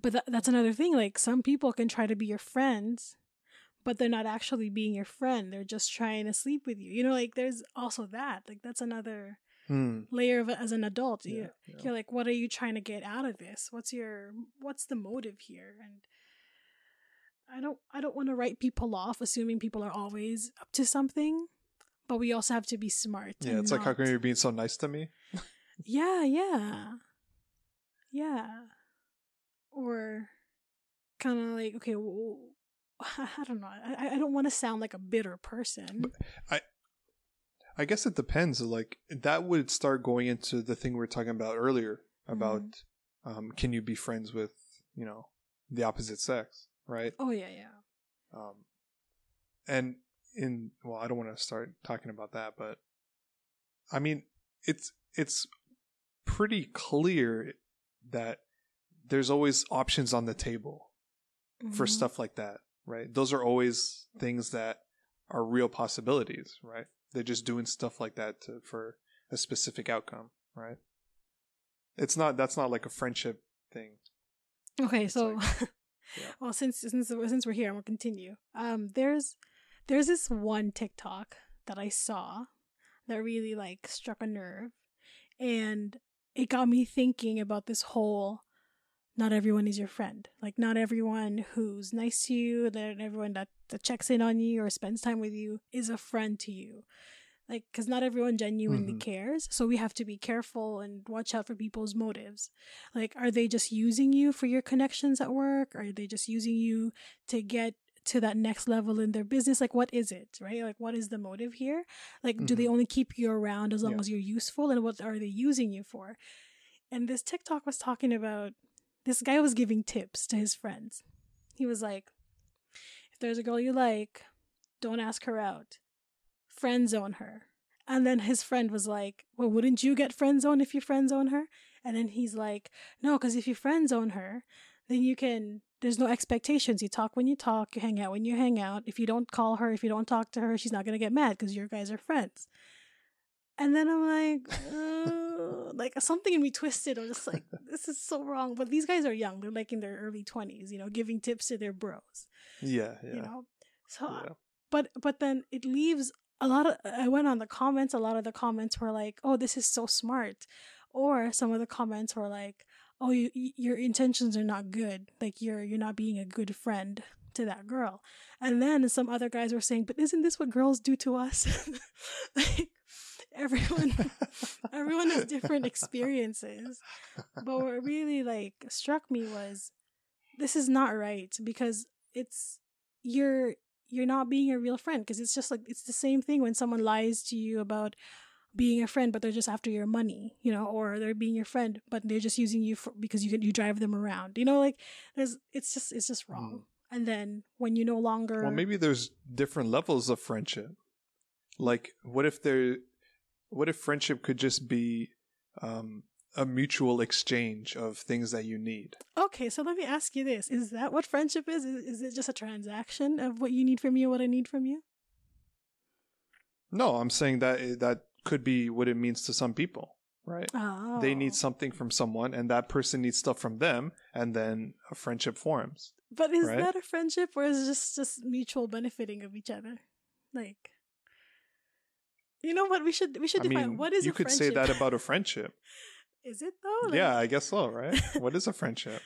But that, that's another thing. Like some people can try to be your friends, but they're not actually being your friend. They're just trying to sleep with you. You know, like there's also that. Like that's another Hmm. layer of it as an adult. Yeah, You, yeah. You're like, what are you trying to get out of this? What's your what's the motive here? And I don't I don't want to write people off assuming people are always up to something. But we also have to be smart. Yeah, it's like how come you're being so nice to me? yeah, yeah. Yeah. Or kind of like okay well, i don't know i, I don't want to sound like a bitter person I I guess it depends. Like that would start going into the thing we were talking about earlier about um, can you be friends with you know the opposite sex, right? oh yeah yeah Um, and in well, I don't want to start talking about that, but I mean it's it's pretty clear that there's always options on the table for Mhm. stuff like that, right? Those are always things that are real possibilities, right? They're just doing stuff like that to, for a specific outcome, right? It's not that's not like a friendship thing. Okay, It's so yeah. well, since since since we're here, I'm gonna continue. Um, there's there's this one TikTok that I saw that really like struck a nerve, and it got me thinking about this whole not everyone is your friend. Like not everyone who's nice to you, that everyone that, that checks in on you or spends time with you is a friend to you. Like, because not everyone genuinely Mhm. cares. So we have to be careful and watch out for people's motives. Like, are they just using you for your connections at work? Are they just using you to get to that next level in their business? Like, what is it, right? Like, what is the motive here? Like, do they Mhm. only keep you around as long Yeah. as you're useful? And what are they using you for? And this TikTok was talking about this guy was giving tips to his friends. He was like, if there's a girl you like, don't ask her out. Friend zone her. And then his friend was like, Well, wouldn't you get friend zone if you friend zone her? And then he's like, No, because if you friend zone her, then you can there's no expectations. You talk when you talk, you hang out when you hang out. If you don't call her, if you don't talk to her, she's not gonna get mad because your guys are friends. And then I'm like, uh, like something in me twisted. I'm just like, this is so wrong. But these guys are young; they're like in their early twenties, you know, giving tips to their bros, Yeah, yeah. you know. So, yeah. but but then it leaves a lot of. I went on the comments. A lot of the comments were like, "Oh, this is so smart," or some of the comments were like, "Oh, you, your intentions are not good. Like you're you're not being a good friend." To that girl, and then some other guys were saying, "But isn't this what girls do to us?" like everyone, everyone has different experiences but what really like struck me was this is not right because it's you're you're not being a real friend because it's just like it's the same thing when someone lies to you about being a friend but they're just after your money you know or they're being your friend but they're just using you for because you can you drive them around you know like there's it's just it's just wrong. And then when you no longer Well, maybe there's different levels of friendship. Like, what if there, what if friendship could just be um, a mutual exchange of things that you need? okay so let me ask you this. Is that what friendship is? Is, is it just a transaction of what you need from you and what i need from you? No, I'm saying that that could be what it means to some people, right? oh They need oh. something from someone, and that person needs stuff from them, and then a friendship forms. But is right? that a friendship or is it just just mutual benefiting of each other? Like You know what? We should we should I define mean, what is you could say that about a friendship. Is it though? Like, yeah, I guess so, right? What is a friendship?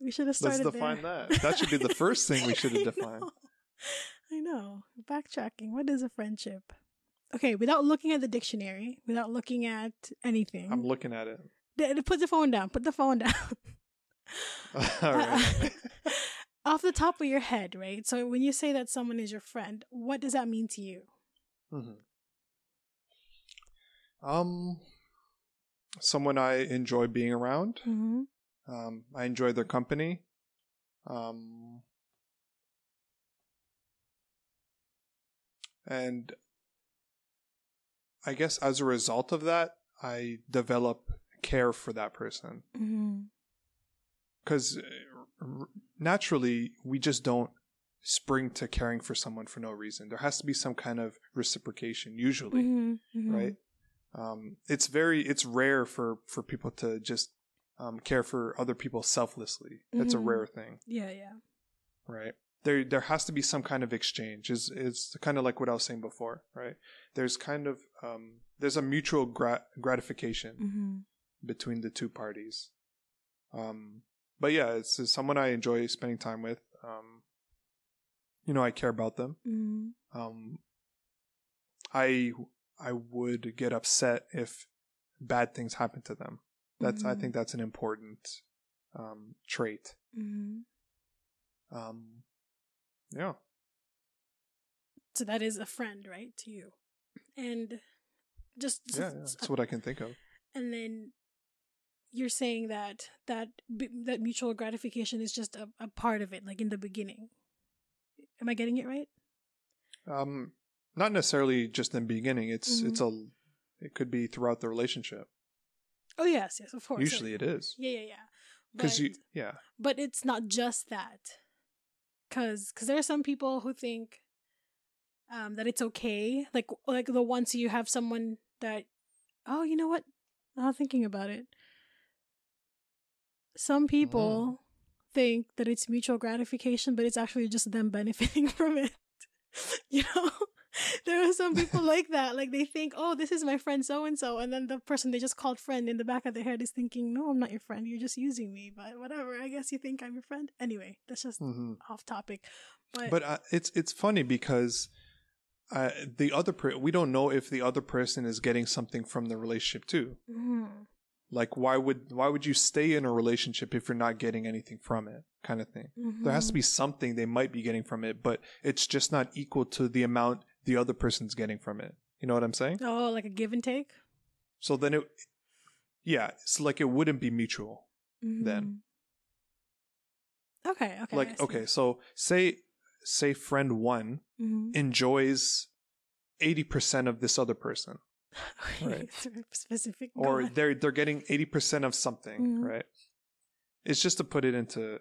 We should have Let's define there. that. That should be the first thing we should have defined. I know. Backtracking. What is a friendship? Okay, without looking at the dictionary, without looking at anything. I'm looking at it. D- put the phone down. Put the phone down. All right. Off the top of your head, right? So when you say that someone is your friend, what does that mean to you? Mhm. Um, someone I enjoy being around. Mm-hmm. Um, I enjoy their company. Um, and I guess as a result of that, I develop care for that person Mm-hmm. because naturally we just don't spring to caring for someone for no reason. There has to be some kind of reciprocation, usually, Mm-hmm. right? Um, it's very, it's rare for for people to just um, care for other people selflessly. That's a rare thing, Yeah, yeah. right? There, there has to be some kind of exchange. Is it's kind of like what I was saying before, right? There's kind of um, there's a mutual gra- gratification Mm-hmm. between the two parties. Um, but yeah, it's, it's someone I enjoy spending time with. Um, you know, I care about them. Mm-hmm. Um, I I would get upset if bad things happen to them. That's I Mhm. think that's an important um, trait. Mm-hmm. Um, yeah. So that is a friend, right, to you. And just Yeah, yeah, that's what I can think of. and then you're saying that that that mutual gratification is just a, a part of it like in the beginning am i getting it right Um, not necessarily just in the beginning. It's Mhm. it's a it could be throughout the relationship. oh yes yes of course Usually, it is yeah yeah yeah because you yeah but it's not just that because because there are some people who think um that it's okay like like the once you have someone that oh you know what? Now thinking about it. Some people think that it's mutual gratification but it's actually just them benefiting from it you know there are some people like that like they think oh this is my friend so and so and then the person they just called friend in the back of their head is thinking no i'm not your friend you're just using me but whatever i guess you think i'm your friend anyway that's just hmm off topic but, But uh, it's it's funny because uh, the other per- we don't know if the other person is getting something from the relationship too. Mhm. Like why would why would you stay in a relationship if you're not getting anything from it, kind of thing. There has to Mhm. be something they might be getting from it, but it's just not equal to the amount the other person's getting from it. You know what I'm saying? oh like a give and take So then it, yeah, it's like it wouldn't be mutual. Then. Mhm. okay okay like okay, so say say friend one Mhm. enjoys eighty percent of this other person, Right. specific or they're they're getting eighty percent of something, Mhm. right? It's just to put it into,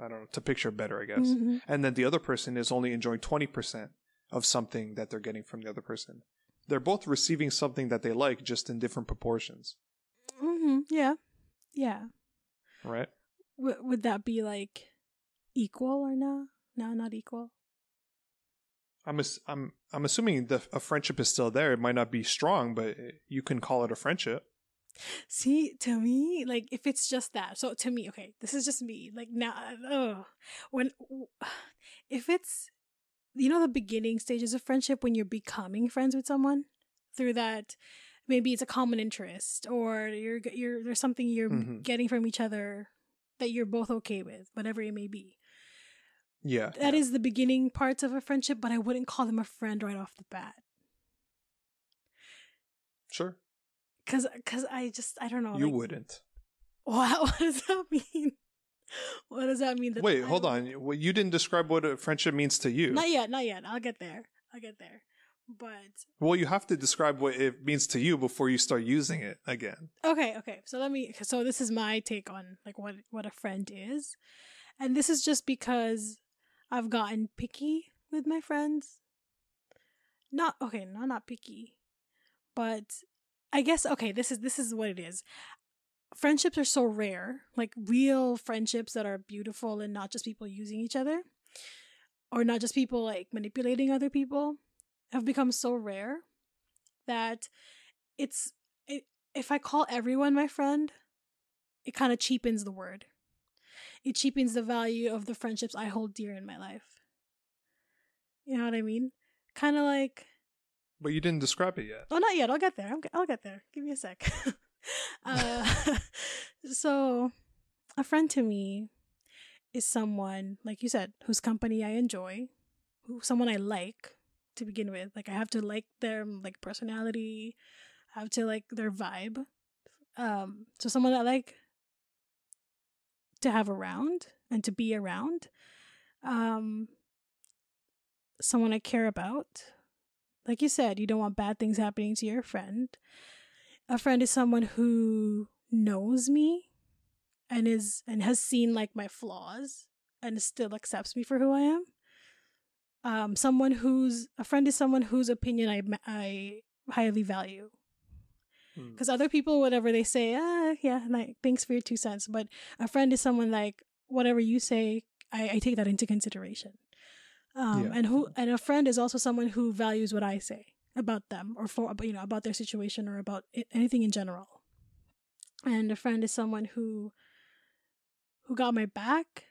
I don't know, to picture better, I guess. Mhm. And then the other person is only enjoying twenty percent of something that they're getting from the other person. They're both receiving something that they like, just in different proportions, Mhm. yeah yeah right? w- would that be like equal or no no not equal I'm ass- I'm I'm assuming the a friendship is still there. It might not be strong, but you can call it a friendship. See, to me, like if it's just that. So to me, okay, this is just me. Like now, oh, when if it's you know the beginning stages of friendship when you're becoming friends with someone through that maybe it's a common interest or you're you're there's something you're Mhm. getting from each other that you're both okay with, whatever it may be. Yeah, That is yeah. the beginning parts of a friendship, but I wouldn't call them a friend right off the bat. sure. Cause, cause I just I don't know. you like, wouldn't. What, what does that mean? What does that mean? that Wait, I hold on. Well, you didn't describe what a friendship means to you. Not yet, not yet. I'll get there. I'll get there. But Well, you have to describe what it means to you before you start using it again. okay, okay. So let me. So this is my take on like what what a friend is, and this is just because I've gotten picky with my friends. Not okay, no, not picky, but I guess okay. This is this is what it is. Friendships are so rare, like real friendships that are beautiful and not just people using each other, or not just people like manipulating other people, have become so rare that it's it, if I call everyone my friend, it kind of cheapens the word. It cheapens the value of the friendships I hold dear in my life. You know what I mean? Kind of like But you didn't describe it yet. Oh, not yet. I'll get there. G- I'll get there. Give me a sec. uh, so, a friend to me is someone, like you said, whose company I enjoy, who someone I like to begin with. Like I have to like their like personality, I have to like their vibe. Um, so someone I like to have around and to be around. Um, someone I care about like you said, you don't want bad things happening to your friend. A friend is someone who knows me and is and has seen like my flaws and still accepts me for who I am. Um, someone who's a friend is someone whose opinion I I highly value. Hmm. Because other people, whatever they say, ah, yeah, like thanks for your two cents. But a friend is someone like whatever you say, I, I take that into consideration. Um, Yeah. and who and a friend is also someone who values what I say about them or for you know about their situation or about anything in general. And a friend is someone who who got my back,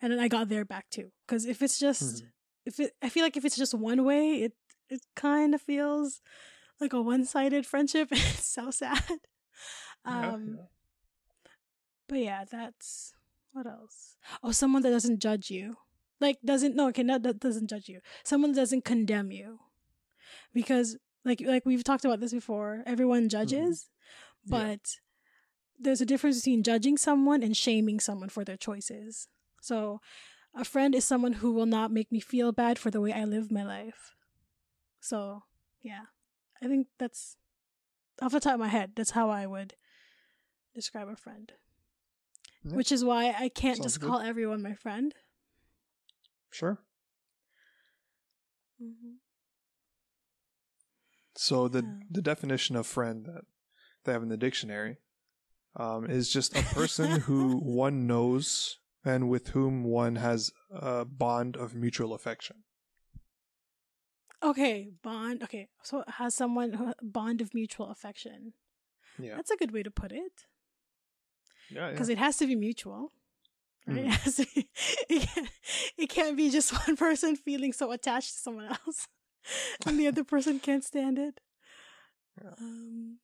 and then I got their back too. Because if it's just Mhm. if it, I feel like if it's just one way, it it kind of feels like a one sided friendship. it's so sad. Um, yeah. but yeah, that's What else? Oh, someone that doesn't judge you. Like doesn't no, okay, not that doesn't judge you. Someone that doesn't condemn you. Because like like we've talked about this before, everyone judges, Mm-hmm. Yeah. but there's a difference between judging someone and shaming someone for their choices. So, a friend is someone who will not make me feel bad for the way I live my life. So, yeah. I think that's off the top of my head, that's how I would describe a friend. Yeah. Which is why I can't Sounds just good. call everyone my friend. Sure. hmm So the Yeah. the definition of friend that they have in the dictionary um, is just a person who one knows and with whom one has a bond of mutual affection. Okay, bond. Okay, so has someone bond of mutual affection. Yeah. That's a good way to put it. Yeah. because it has to be mutual. Right? Mhm. It, be, it, can't, it can't be just one person feeling so attached to someone else and the other person can't stand it. Um,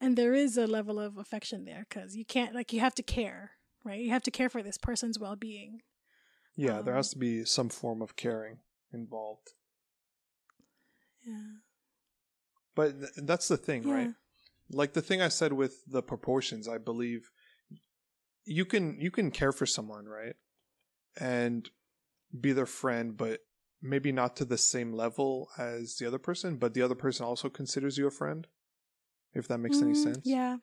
and there is a level of affection there because you can't, like, you have to care, right? You have to care for this person's well being. Yeah, there um, has to be some form of caring involved. Yeah. But th- that's the thing, Yeah. right? Like the thing I said with the proportions, I believe you can you can care for someone, right? And be their friend, but maybe not to the same level as the other person, but the other person also considers you a friend. If that makes any Mm, sense. Yeah.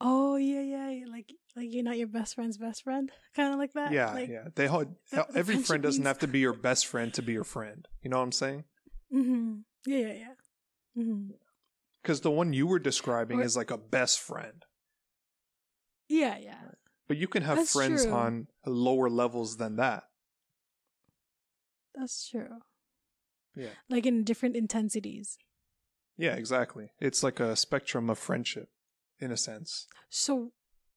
Oh, yeah, yeah. yeah, Like, like you're not your best friend's best friend? Kind of like that? Yeah, like, yeah. They hold, every friend doesn't means- have to be your best friend to be your friend. You know what I'm saying? Mm-hmm. Yeah, yeah, yeah. Mm-hmm. Because the one you were describing Or- is like a best friend. Yeah, yeah. But you can have That's friends true. on lower levels than that. That's true. Yeah. Like in different intensities. Yeah, exactly. It's like a spectrum of friendship, in a sense. So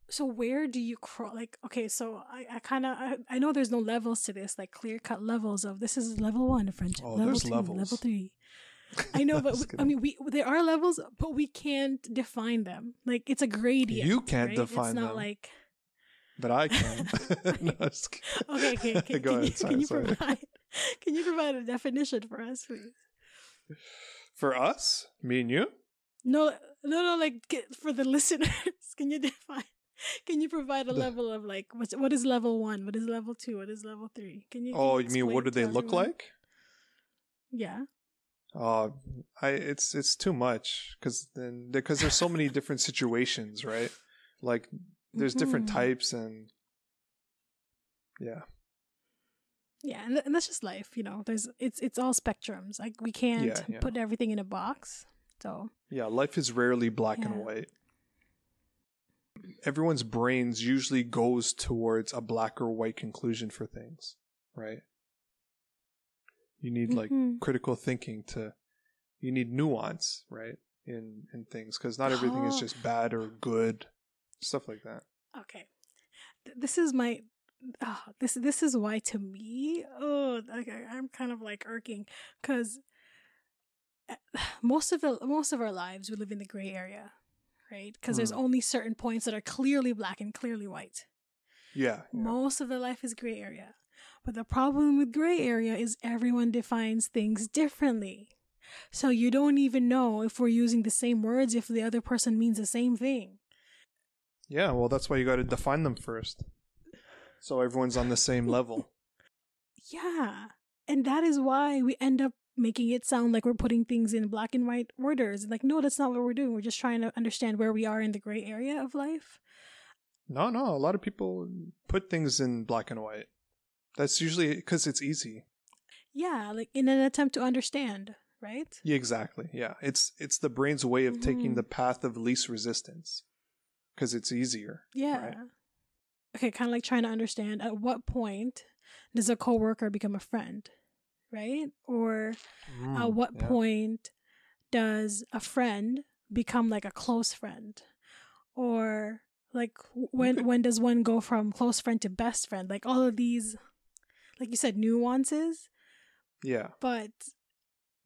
so where do you cross like okay, so I, I kinda I, I know there's no levels to this, like clear cut levels of this is level one of friendship. Oh, level there's two, levels. level three. I know, but I mean we there are levels, but we can't define them. Like it's a gradient. You can't right? define It's not them. like but I can. No. Okay, okay, okay. Go can, ahead. you, Sorry, can you sorry. provide can you provide a definition for us, please? For us, me and you, No, no, no. Like for the listeners, can you define? Can you provide a level of like what's what is level one? What is level two? What is level three? Can you? oh, you mean what do they look everyone? like? Yeah. Uh, I it's it's too much because then because there's so many different situations, right? Like there's different Mhm. types and yeah, Yeah, and, th- and that's just life, you know. There's it's it's all spectrums. Like we can't Yeah, yeah. put everything in a box. So yeah. Life is rarely black and white. Everyone's brains usually goes towards a black or white conclusion for things, right? You need like Mhm. critical thinking to you need nuance right in in things because not everything is Oh. just bad or good stuff like that okay, Th- this is my. Oh, this this is why to me, oh, like, I'm kind of like irking because most of the most of our lives we live in the gray area, right? Because there's Mm. only certain points that are clearly black and clearly white. yeah, yeah. Most of the life is gray area. But the problem with gray area is everyone defines things differently. So you don't even know if we're using the same words if the other person means the same thing. yeah well that's why you got to define them first so everyone's on the same level Yeah. And that is why we end up making it sound like we're putting things in black and white orders. Like, no, that's not what we're doing. We're just trying to understand where we are in the gray area of life. no no a lot of people put things in black and white that's usually because it's easy Yeah, like in an attempt to understand, right? yeah exactly yeah it's it's the brain's way of taking Mhm. the path of least resistance because it's easier Yeah. right? Okay, kind of like trying to understand at what point does a coworker become a friend, right? Or Mm, at what yeah. point does a friend become like a close friend? Or like when when does one go from close friend to best friend? Like all of these like you said nuances, yeah but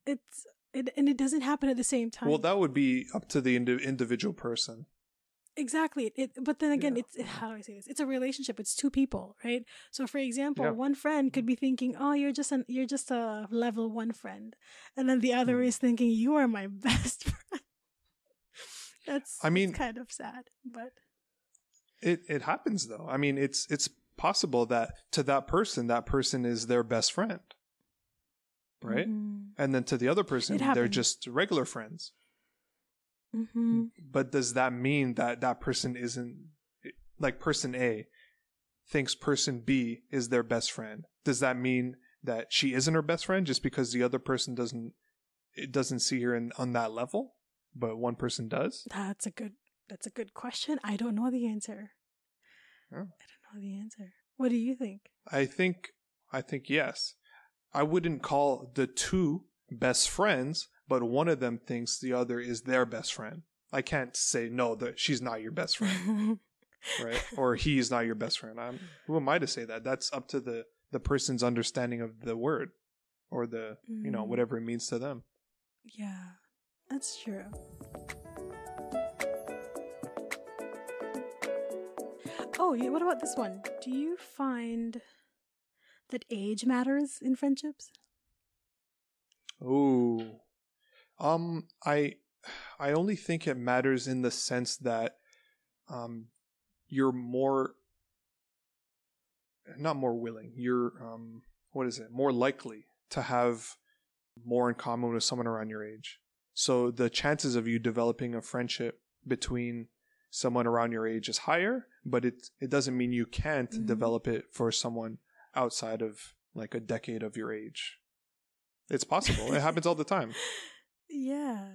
it's it and it doesn't happen at the same time. well that would be up to the indi- individual person Exactly. It, but then again, Yeah. it's how do I say this? It's a relationship. It's two people, right? So, for example, Yeah. one friend could be thinking, "Oh, you're just an you're just a level one friend," and then the other Mhm. is thinking, "You are my best friend." That's I mean- kind of sad, but It it happens though. I mean, it's it's possible that to that person, that person is their best friend, right? Mhm. And then to the other person, they're just regular friends. Mhm. But does that mean that that person isn't like person A thinks person B is their best friend? Does that mean that she isn't her best friend just because the other person doesn't it doesn't see her in, on that level, but one person does? that's a good that's a good question. I don't know the answer. Oh. I don't know the answer. What do you think? I think I think yes. I wouldn't call the two best friends, but one of them thinks the other is their best friend. I can't say no that she's not your best friend, right? or he's not your best friend. I'm, who am I to say that? That's up to the the person's understanding of the word or the you know Mm. whatever it means to them. yeah, that's true. Oh, yeah, what about this one? Do you find that age matters in friendships? Oh, um, I, I only think it matters in the sense that, um, you're more, not more willing. You're, um, what is it? More likely to have more in common with someone around your age. So the chances of you developing a friendship between someone around your age is higher, but it it doesn't mean you can't Mhm. develop it for someone outside of like a decade of your age. It's possible. it happens all the time, Yeah.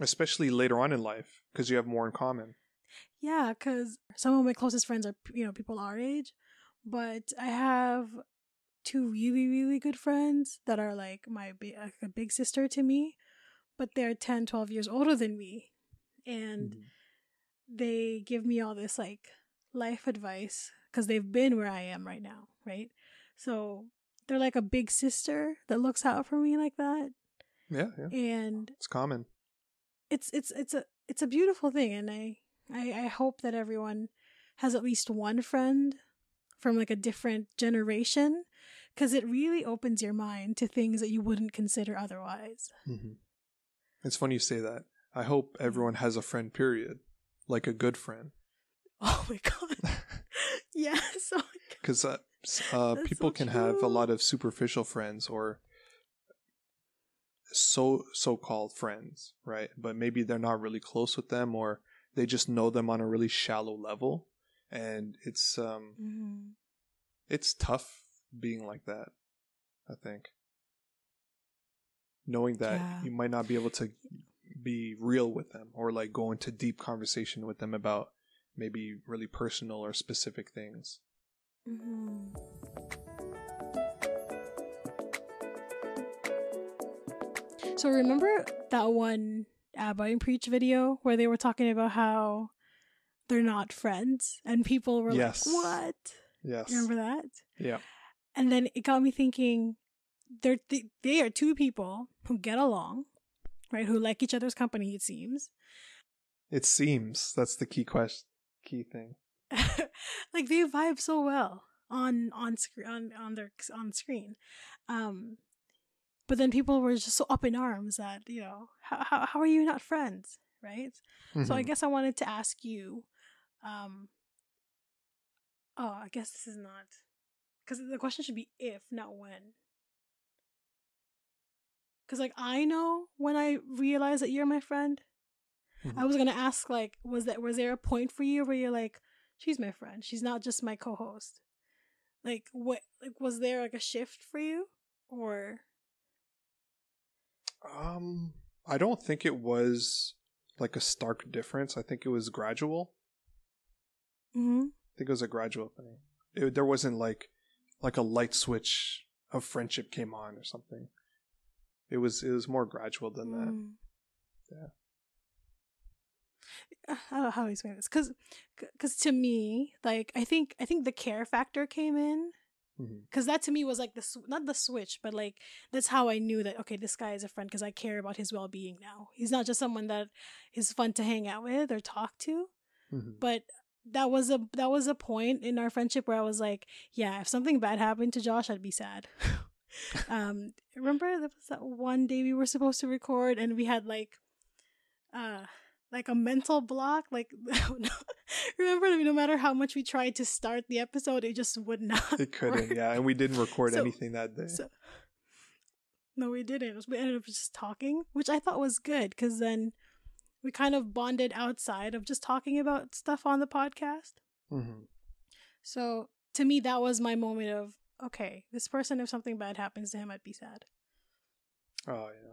especially later on in life because you have more in common. Yeah, because some of my closest friends are, you know, people our age, but I have two really, really good friends that are like my like a big sister to me, but they're 10, 12 years older than me. And Mm-hmm. they give me all this like life advice because they've been where I am right now, right? So they're like a big sister that looks out for me like that. Yeah, yeah, And it's common. it's it's it's a it's a beautiful thing and I, I i hope that everyone has at least one friend from like a different generation because it really opens your mind to things that you wouldn't consider otherwise Mm-hmm. It's funny you say that. I hope everyone has a friend. Period, like a good friend, oh my god yes oh because uh, uh, people so can have a lot of superficial friends or so so called friends, right? But maybe they're not really close with them, or they just know them on a really shallow level, and it's um Mhm. it's tough being like that. I think knowing that Yeah. you might not be able to be real with them or like go into deep conversation with them about maybe really personal or specific things. Mhm. So remember that one Aba and Preach video where they were talking about how they're not friends and people were Yes. like what Yes. remember that Yeah. and then it got me thinking they're th- they are two people who get along right who like each other's company it seems It seems that's the key question, key thing. like they vibe so well on on screen on on their on screen um but then people were just so up in arms that you know how how, how are you not friends? Right? So i Mhm. guess i wanted to ask you um oh i guess this is not because the question should be if not when. Because like i know when i realize that you're my friend Mhm. i was gonna ask like was that was there a point for you where you're like she's my friend. She's not just my co-host. Like what like was there like a shift for you? Or Um, I don't think it was like a stark difference. I think it was gradual. mm-hmm. I think it was a gradual thing. It, there wasn't like like a light switch of friendship came on or something. It was it was more gradual than that. Mm. Yeah. Uh, I don't know how to explain this because because to me like I think I think the care factor came in Because that to me was like the sw- not the switch but like that's how I knew that okay this guy is a friend because I care about his well being now he's not just someone that is fun to hang out with or talk to Mhm. but that was a that was a point in our friendship where I was like, yeah, if something bad happened to Josh, I'd be sad. um, remember there was that one day we were supposed to record and we had like, uh, like a mental block. Like, remember, no matter how much we tried to start the episode, it just would not. It couldn't, work. yeah. And we didn't record So- anything that day. So, no, we didn't. We ended up just talking, which I thought was good because then we kind of bonded outside of just talking about stuff on the podcast. hmm So to me, that was my moment of okay, this person, if something bad happens to him, I'd be sad. Oh yeah.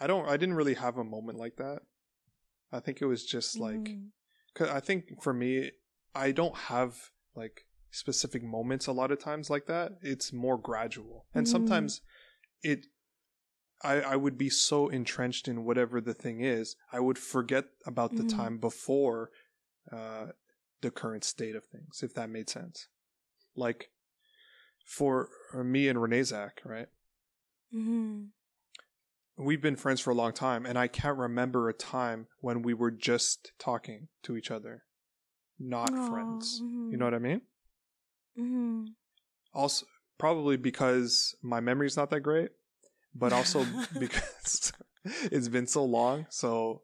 I don't. I didn't really have a moment like that. I think it was just like. Mm. Cause I think for me, I don't have like specific moments a lot of times like that. It's more gradual, and Mhm. sometimes it. I I would be so entrenched in whatever the thing is, I would forget about the Mhm. time before, uh, the current state of things. If that made sense, like for me and Renee Zach, right? Mhm. We've been friends for a long time and i can't remember a time when we were just talking to each other not Aw, friends you mhm. know what i mean Mhm. also probably because my memory's not that great but also because it's been so long so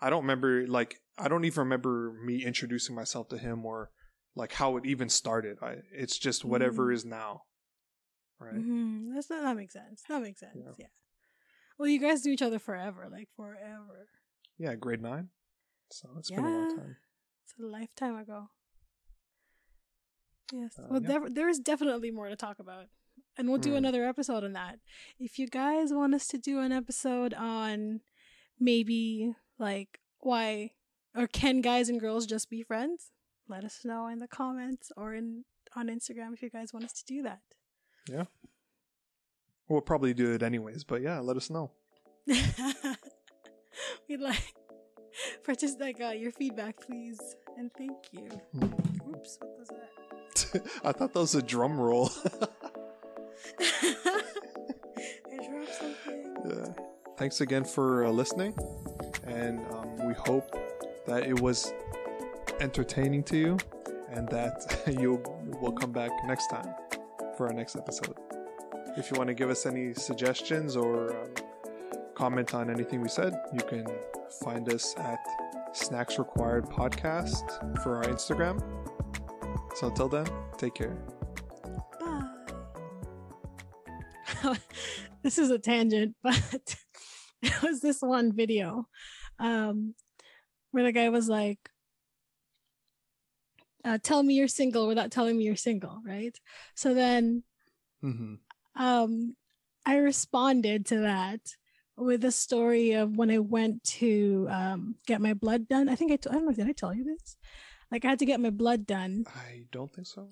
i don't remember like i don't even remember me introducing myself to him or like how it even started I, it's just whatever Mm. is now right Mhm. That's that makes sense. That makes sense. Yeah. Yeah. Well, you guys knew each other forever, like forever. yeah grade nine so it's been a long time It's a lifetime ago. Yes. Uh, well, yeah. there, there is definitely more to talk about. And we'll do Hmm. another episode on that. If you guys want us to do an episode on maybe like why or can guys and girls just be friends? Let us know in the comments or in on Instagram if you guys want us to do that. We'll probably do it anyways, but yeah, let us know. We'd like for just like uh, your feedback, please, and thank you. Hmm. Oops, what was that? I thought that was a drum roll. I dropped something. Yeah. Thanks again for uh, listening, and um, we hope that it was entertaining to you, and that you will come back next time for our next episode. If you want to give us any suggestions or um, comment on anything we said, you can find us at Snacks Required Podcast for our Instagram. So until then, take care. Bye. this is a tangent, but it was this one video um, where the guy was like, uh, "Tell me you're single without telling me you're single," right? So then Mm-hmm. Um, I responded to that with a story of when I went to um, get my blood done. I think I, t- I don't know, did I tell you this? Like I had to get my blood done. I don't think so.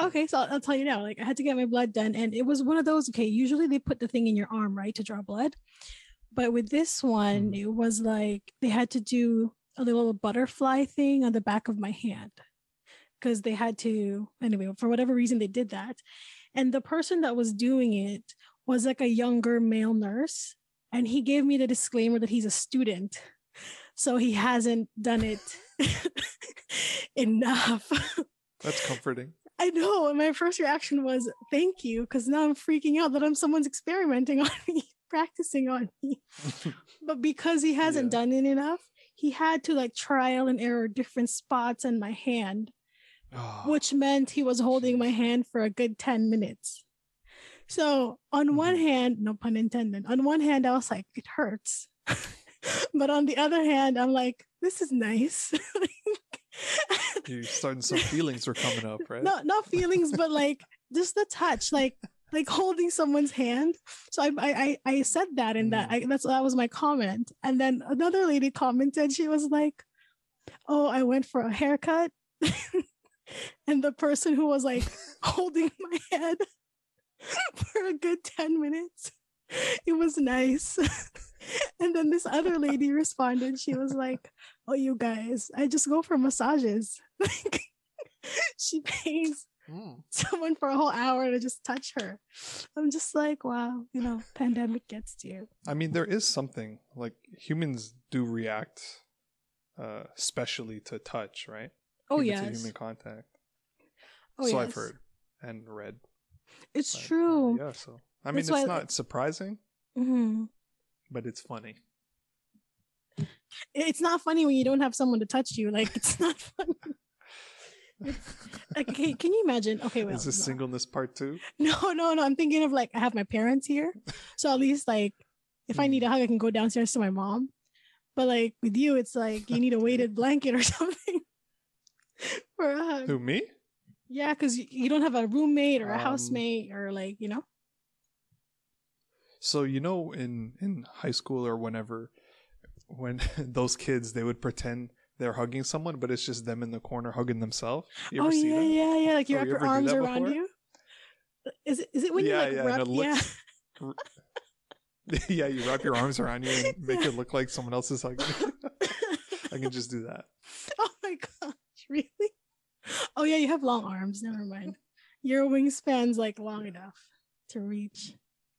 Okay, so I'll, I'll tell you now. Like I had to get my blood done, and it was one of those. Okay, usually they put the thing in your arm, right, to draw blood, but with this one, Mhm. it was like they had to do a little butterfly thing on the back of my hand because they had to. Anyway, for whatever reason, they did that, and the person that was doing it was like a younger male nurse, and he gave me the disclaimer that he's a student, so he hasn't done it enough. That's comforting. I know. And my first reaction was, thank you, because now I'm freaking out that I'm someone's experimenting on me, practicing on me. But because he hasn't Yeah. done it enough, he had to like trial and error different spots on my hand, Oh, which meant he was holding my hand for a good 10 minutes. So on one Mhm. hand, no pun intended, on one hand, I was like, it hurts. but on the other hand, I'm like, this is nice. You're starting some feelings were coming up, right? not not feelings but like just the touch like like holding someone's hand so i i i said that and that I, that's that was my comment and then another lady commented she was like oh i went for a haircut and the person who was like holding my head for a good 10 minutes it was nice and then this other lady responded she was like oh you guys i just go for massages like she pays Mm. someone for a whole hour to just touch her. I'm just like, wow, you know, pandemic gets to you. I mean, there is something like humans do react uh, specially to touch, right? Oh yeah, to yes. human contact. Oh so yes. I've heard and read. It's uh, true. yeah. So I mean, That's it's why I- not surprising, hmm but it's funny. It's not funny when you don't have someone to touch you. Like it's not funny. Okay, can you imagine? Okay, well, Is this no. singleness part two? No, no, no. I'm thinking of like I have my parents here, so at least like if I need a hug, I can go downstairs to my mom. But like with you, it's like you need a weighted blanket or something for a hug. Who me? Yeah, because you, you don't have a roommate or a Um, housemate or like you know. So you know, in in high school or whenever, when those kids they would pretend they're hugging someone, but it's just them in the corner hugging themselves. You ever oh see yeah, that? yeah, yeah. Like you Oh, wrap you your arms around before? you. Is it is it when Yeah, you yeah, like and wrap? it Yeah. looks- yeah, you wrap your arms around you and make it look like someone else is hugging. you. I can just do that. oh my gosh, really? Oh yeah, you have long arms. Never mind. Your wingspan's like long enough to reach.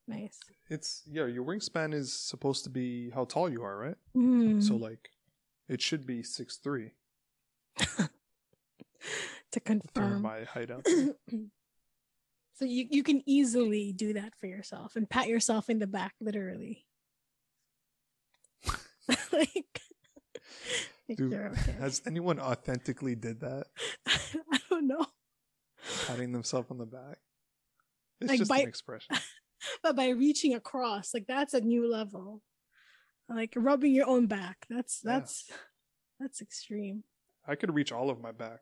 Nice. It's yeah, your wingspan is supposed to be how tall you are, right? Mm. So like, it should be six three. to confirm. my height out. so you, you can easily do that for yourself and pat yourself in the back, literally. like, like Dude, okay. Has anyone authentically did that? I don't know. Patting themselves on the back. It's Like just bite- an expression. But by reaching across, like that's a new level. Like rubbing your own back. That's Yeah. that's that's extreme. I could reach all of my back.